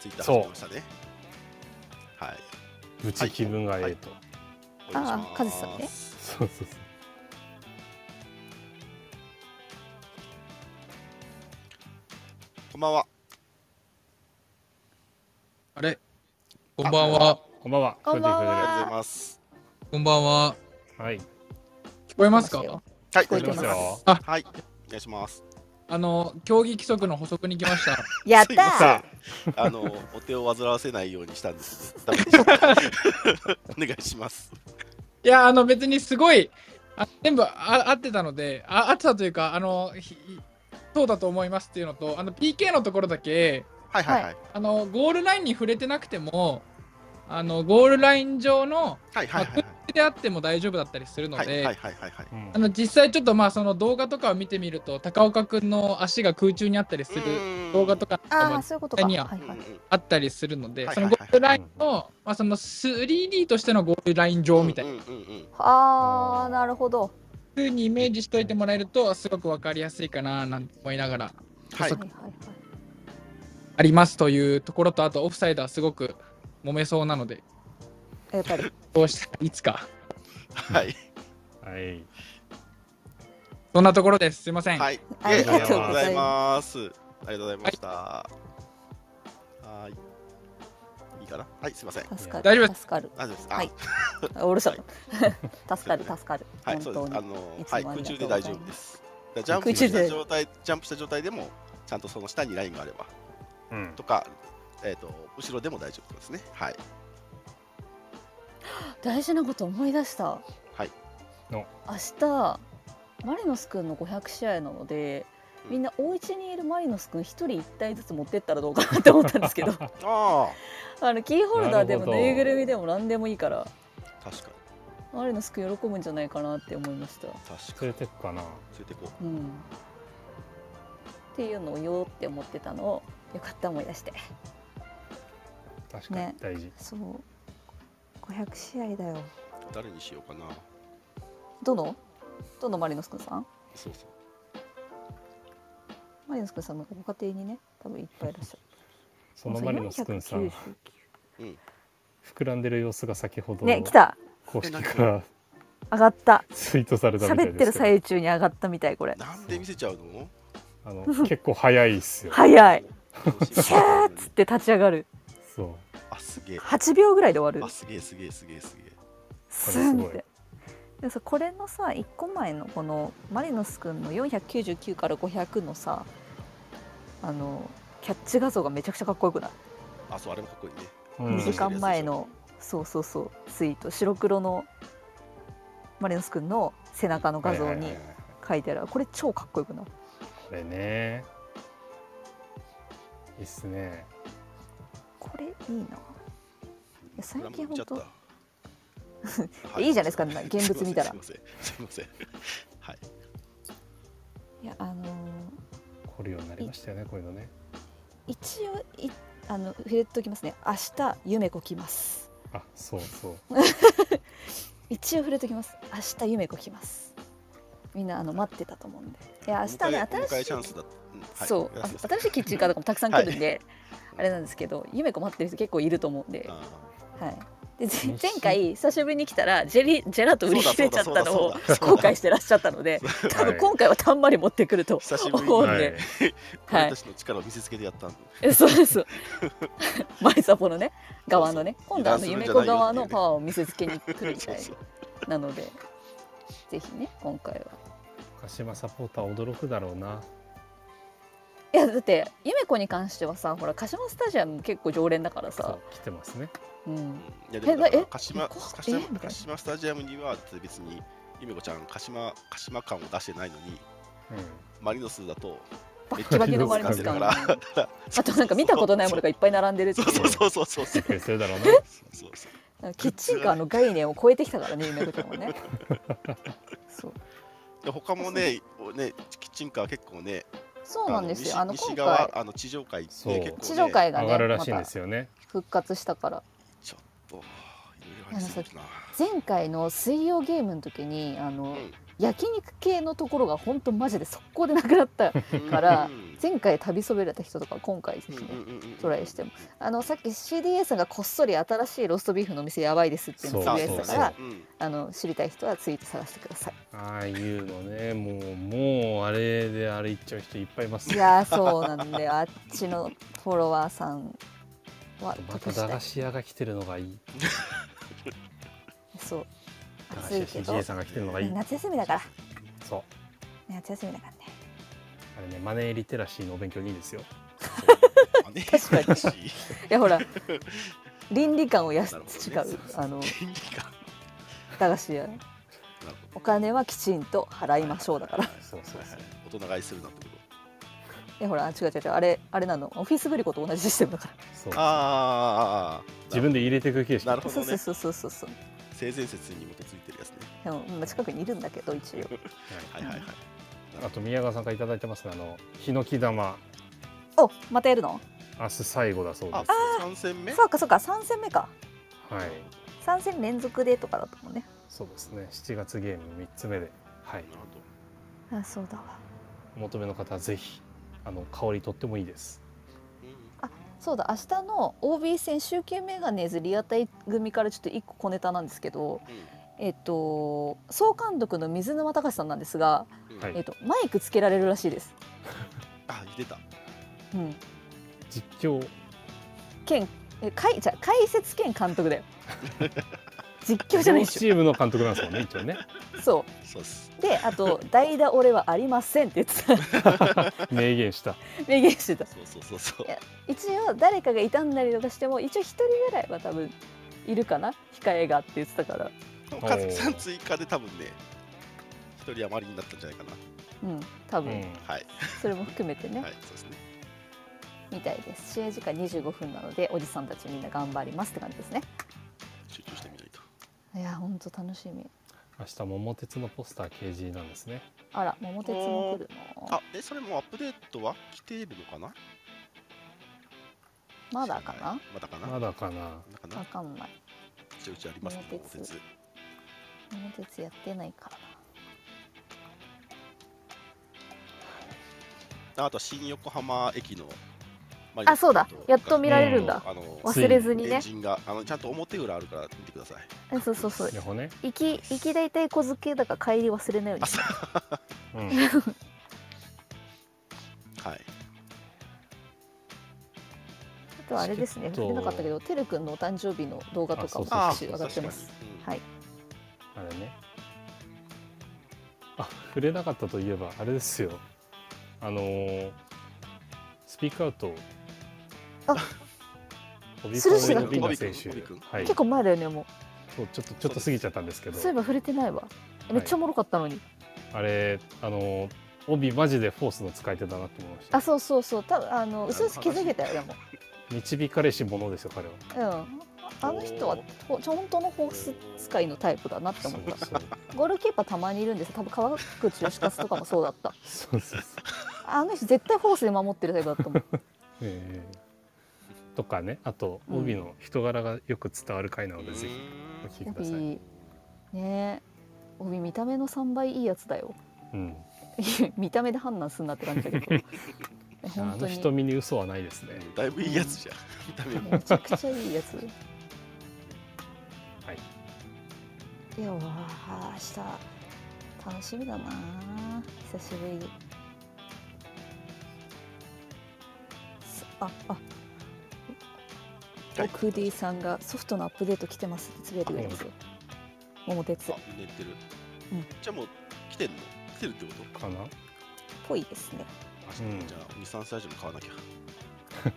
ツイッター始めましたね。はい。ブチ気分がええと、お願いします。あーカジさんね。そうそうそう。こんばんは。あれ？こんばんは。こんばんは。こんばんは。ありがとうございますこんばんは。はい。聞こえますか？よ。はい聞こえてます。よ。はいお願いしますあの、競技規則の補足に来ました。やったー。あのお手を煩わせないようにしたんです。けどダメでしたお願いします。いや、あの別にすごい、あ全部あ合ってたので、あ合ってたというか、あの、ひそうだと思いますっていうのと、あの PK のところだけ、はいはいはい。あのゴールラインに触れてなくても、あのゴールライン上の、はいはいはいまあ空であっても大丈夫だったりするので、実際ちょっとまあその動画とかを見てみると高岡くんの足が空中にあったりする動画とかああもそういうことか。はいにははい。あったりするので、はいそのゴールドラインの、まあ、その 3D としてのゴールドライン上みたいなああなるほど。風にイメージしといてもらえるとすごくわかりやすいかななんて思いながらはい。ありますというところとあとオフサイドはすごく揉めそうなのでやっぱり。どうした？らいつかはいはいそんなところですすいません、はい。あえりがとうございます。ありがとうございました。はい。いいかな？はい、すいません。助かる。大丈夫です助かる。大丈夫です。あはいあうるさい。助かる 助かる。はい、そうです。あ本のいつもはい、ありがとうございます空中で大丈夫です。だからジャンプ空中でした状態、ジャンプした状態でも、ちゃんとその下にラインがあれば、うんとか、えっ、と、後ろでも大丈夫ですね。はい。大事なこと思い出した。はい。明日マリノス君の500試合なので。みんなお家にいるマリノス君一人一体ずつ持ってったらどうかなって思ったんですけど ああのキーホルダーでもぬいぐるみでも何でもいいからあ、確かマリノス君喜ぶんじゃないかなって思いました。に。確か連に。れてくかな連れてこうん、っていうのを言おうって思ってたのをよかった思い出して確かにね大事、そう500試合だよ。う。誰にしようかな。どの？どのマリノス君さん？そうそう。マリノス君さんのご家庭にね多分いっぱいいらっしゃる。そのマリノス君さん499膨らんでる様子が先ほどね来た。公式から上がった。ツイートされたみたい喋ってる最中に上がったみたいこれ。なんで見せちゃうの？あの結構早いっすよ。早い。シシャーっつって立ち上がる。そうあ、すげえ。8秒ぐらいで終わあ、るすげえすげえすげえ。すげえ。すごい。ンってでもさこれのさ1個前のこのマリノス君の499から500のさあのキャッチ画像がめちゃくちゃかっこよくない？あ、そう、あれもかっこいいね。うん。2時間前のそうそうそうツイート。白黒のマリノス君の背中の画像に書いてある。これ超かっこよくない？これね。いいっすねこれいいな。最近ほんとはい。いいじゃないですか現物見たら。すいませんすいません。はい。いやあのー凝るようになりましたよねこういうのね。一応いあの触れときますね。明日夢子来ます。あそうそう。一応触れときます。明日夢子来ますみんなあの待ってたと思うんで。いや明日ね新しいえチャンスだ、う。んはい新しいキッチンカーとかもたくさん来るんで、あれなんですけど夢子待ってる人結構いると思うんで、あはい、で前回久しぶりに来たらジェリジェラート売り切れちゃったのを後悔してらっしゃったので 多分今回はたんまり持ってくると久しぶりに思うん はい。で、俺たちの力を見せつけてやったんで、えそうです。マリサポのね側のね今度はあの夢子側のパワーを見せつけに来るみたいなのでぜひね今回は。鹿島サポーター驚くだろうな。いやだって夢子に関してはさほら鹿島スタジアム結構常連だからそさう来てますね。うん。いやでも鹿島こ鹿島スタジアムには別にゆめこちゃん鹿島鹿島感を出してないのにうマリノスだとバッキバキのマリノス感だあから。となんか見たことないものがいっぱい並んでるっていう。そうそうそうそうそう。びっくりするだろうな。そうそうなんかキッチンカーの概念を超えてきたからね夢子ちゃんもね。そう。で他もねねキッチンカー結構ねそうなんですよ。あの西西今回側あの地上界ねそう。結構ね地上界がね上がるらしいんまたですよね。復活したから。ちょっと前回の水曜ゲームの時にあの、うん焼肉系のところが本当マジで速攻でなくなったからうん。前回旅そべれた人とか今回ぜひね、トライしても。あのさっき CDA さんがこっそり新しいローストビーフのお店やばいですっていうのをつぶやいてたからあの知りたい人はツイート探してください。ああいうのね。もうもうあれであれ行っちゃう人いっぱいいます。いやーそうなんであっちのフォロワーさんはまた駄菓子屋が来てるのがいい。そう暑いけど。さんが来てるのがいい。夏休みだから。そう。夏休みだからね。あれねマネーリテラシーのお勉強にいいですよ。確かにいやほら 倫理観をやすなるほどね。あの倫理観。駄菓子屋なるほお金はきちんと払いましょうだから。どそうそうそう大人買いするなってこいやほら違う違う違う。あれあれなの？オフィスグリコと同じシステムだから。そうとああ自分で入れていく形式なるほどね。そうそうそうそうそう性善説に基づいてるやつね。でもまあ近くにいるんだけど一応。はいはいはい。あと宮川さんからいただいてますねあのヒノキ玉。おまたやるの？明日最後だそうであす、三戦目？そうかそうか。3戦目か。はい。3戦連続でとかだったもんね。そうですね。7月ゲーム3つ目で。はい。あそうだわ。お求めの方はぜひあの香りとってもいいです。うんそうだ明日の OB 戦集計メガネーズリアタイ組からちょっと1個小ネタなんですけどえっと総監督の水沼隆さんなんですが、うんうんはい。えっと、マイクつけられるらしいです、あ、出た。うん、実況。兼えかいじゃあ解説兼監督だよ 実況じゃない両でしチームの監督なんですもんね一応ね。ょそそうです。うであと「代打俺はありません」って言ってた。明言した。明言してた。そうそうそうそう。い。や一応誰かが傷んだりとかしても一応一人ぐらいは多分いるかな。控えがって言ってたから。和樹さん追加で多分ね、一人余りになったんじゃないかな。うん多分。うん。はい。それも含めてね、はい、そうですね。みたいです。試合時間25分なのでおじさんたちみんな頑張りますって感じですねいやほんと楽しみ。明日桃鉄のポスター KG なんですね。あら桃鉄も来るの？あ、え、それもうアップデートは来ているのかな？まだかな？まだかな？まだかな。わかんない。一応うちありますね、桃鉄。桃鉄。やってないから。ああとは新横浜駅の。あそうだ。やっと見られるんだ。あの忘れずにね。エンジンがあのちゃんと表裏あるから見てください。えそうそうそう。行き行き大体小付けだから帰り忘れないように。う。ん。はい。あとはあれですね。チケット触れなかったけどてるくんのお誕生日の動画とかもあ各種上がってます。はい。あれね。あ触れなかったといえばあれですよ。あのースピークアウトあ飛選手。はい。結構前だよねもそうちょっとちょっと過ぎちゃったんですけど。うそういえば触れてないわ。えめっちゃおもろかったのに、あれあのー帯マジでフォースの使い手だなって思いました。あそうそうそう。多分あのうすうす気づけたよでも。導かれし者ですよ彼は。うん。あの人はほ本当のホース使いのタイプだなって思った。ゴールキーパーたまにいるんですよ。多分川口義勝とかもそうだった。そうそうそう。あの人絶対ホースで守ってるタイプだったもん。ええとかねあとうん。帯の人柄がよく伝わる回なので、ぜひお聞きください、帯。ね。帯見た目の3倍いいやつだよ。うん、見た目で判断すんなって感じだけど。ね あ本当に。の瞳に嘘はないですね。だいぶいいやつじゃん。見た目も。めちゃくちゃいいやつ。はい。いやわあ明日楽しみだな。久しぶりすああはいクーディさんがソフトのアップデート来てますってつぶやいてくれてますよ桃鉄っあ、寝てる。うんじゃあもう来てんの？来てるってこと？かな？ぽいですねうんじゃあ、2、3歳児も買わなきゃ。はい。あ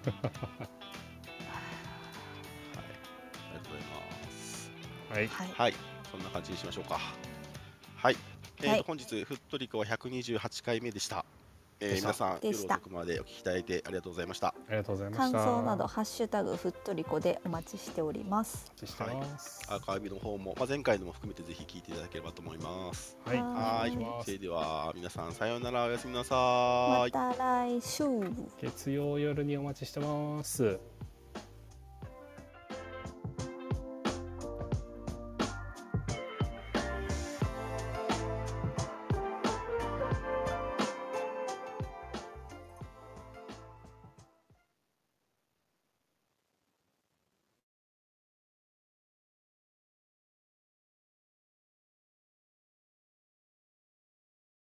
りがとうございます。はいはいはい。そんな感じにしましょうか。はい。えーとはい本日、フットリコは128回目でした。えー皆さん、夜遅くまでお聞きいただいてありがとうございました。ありがとうございま感した。想など「ハッシュタグふっとりこ」でお待ちしております。お待ちしてます。アーカイブの方も、まあ、前回のも含めてぜひ聞いていただければと思います。はい。ははい。それでは、皆さん、さようなら、おやすみなさまい。た来週。月曜夜にお待ちしてます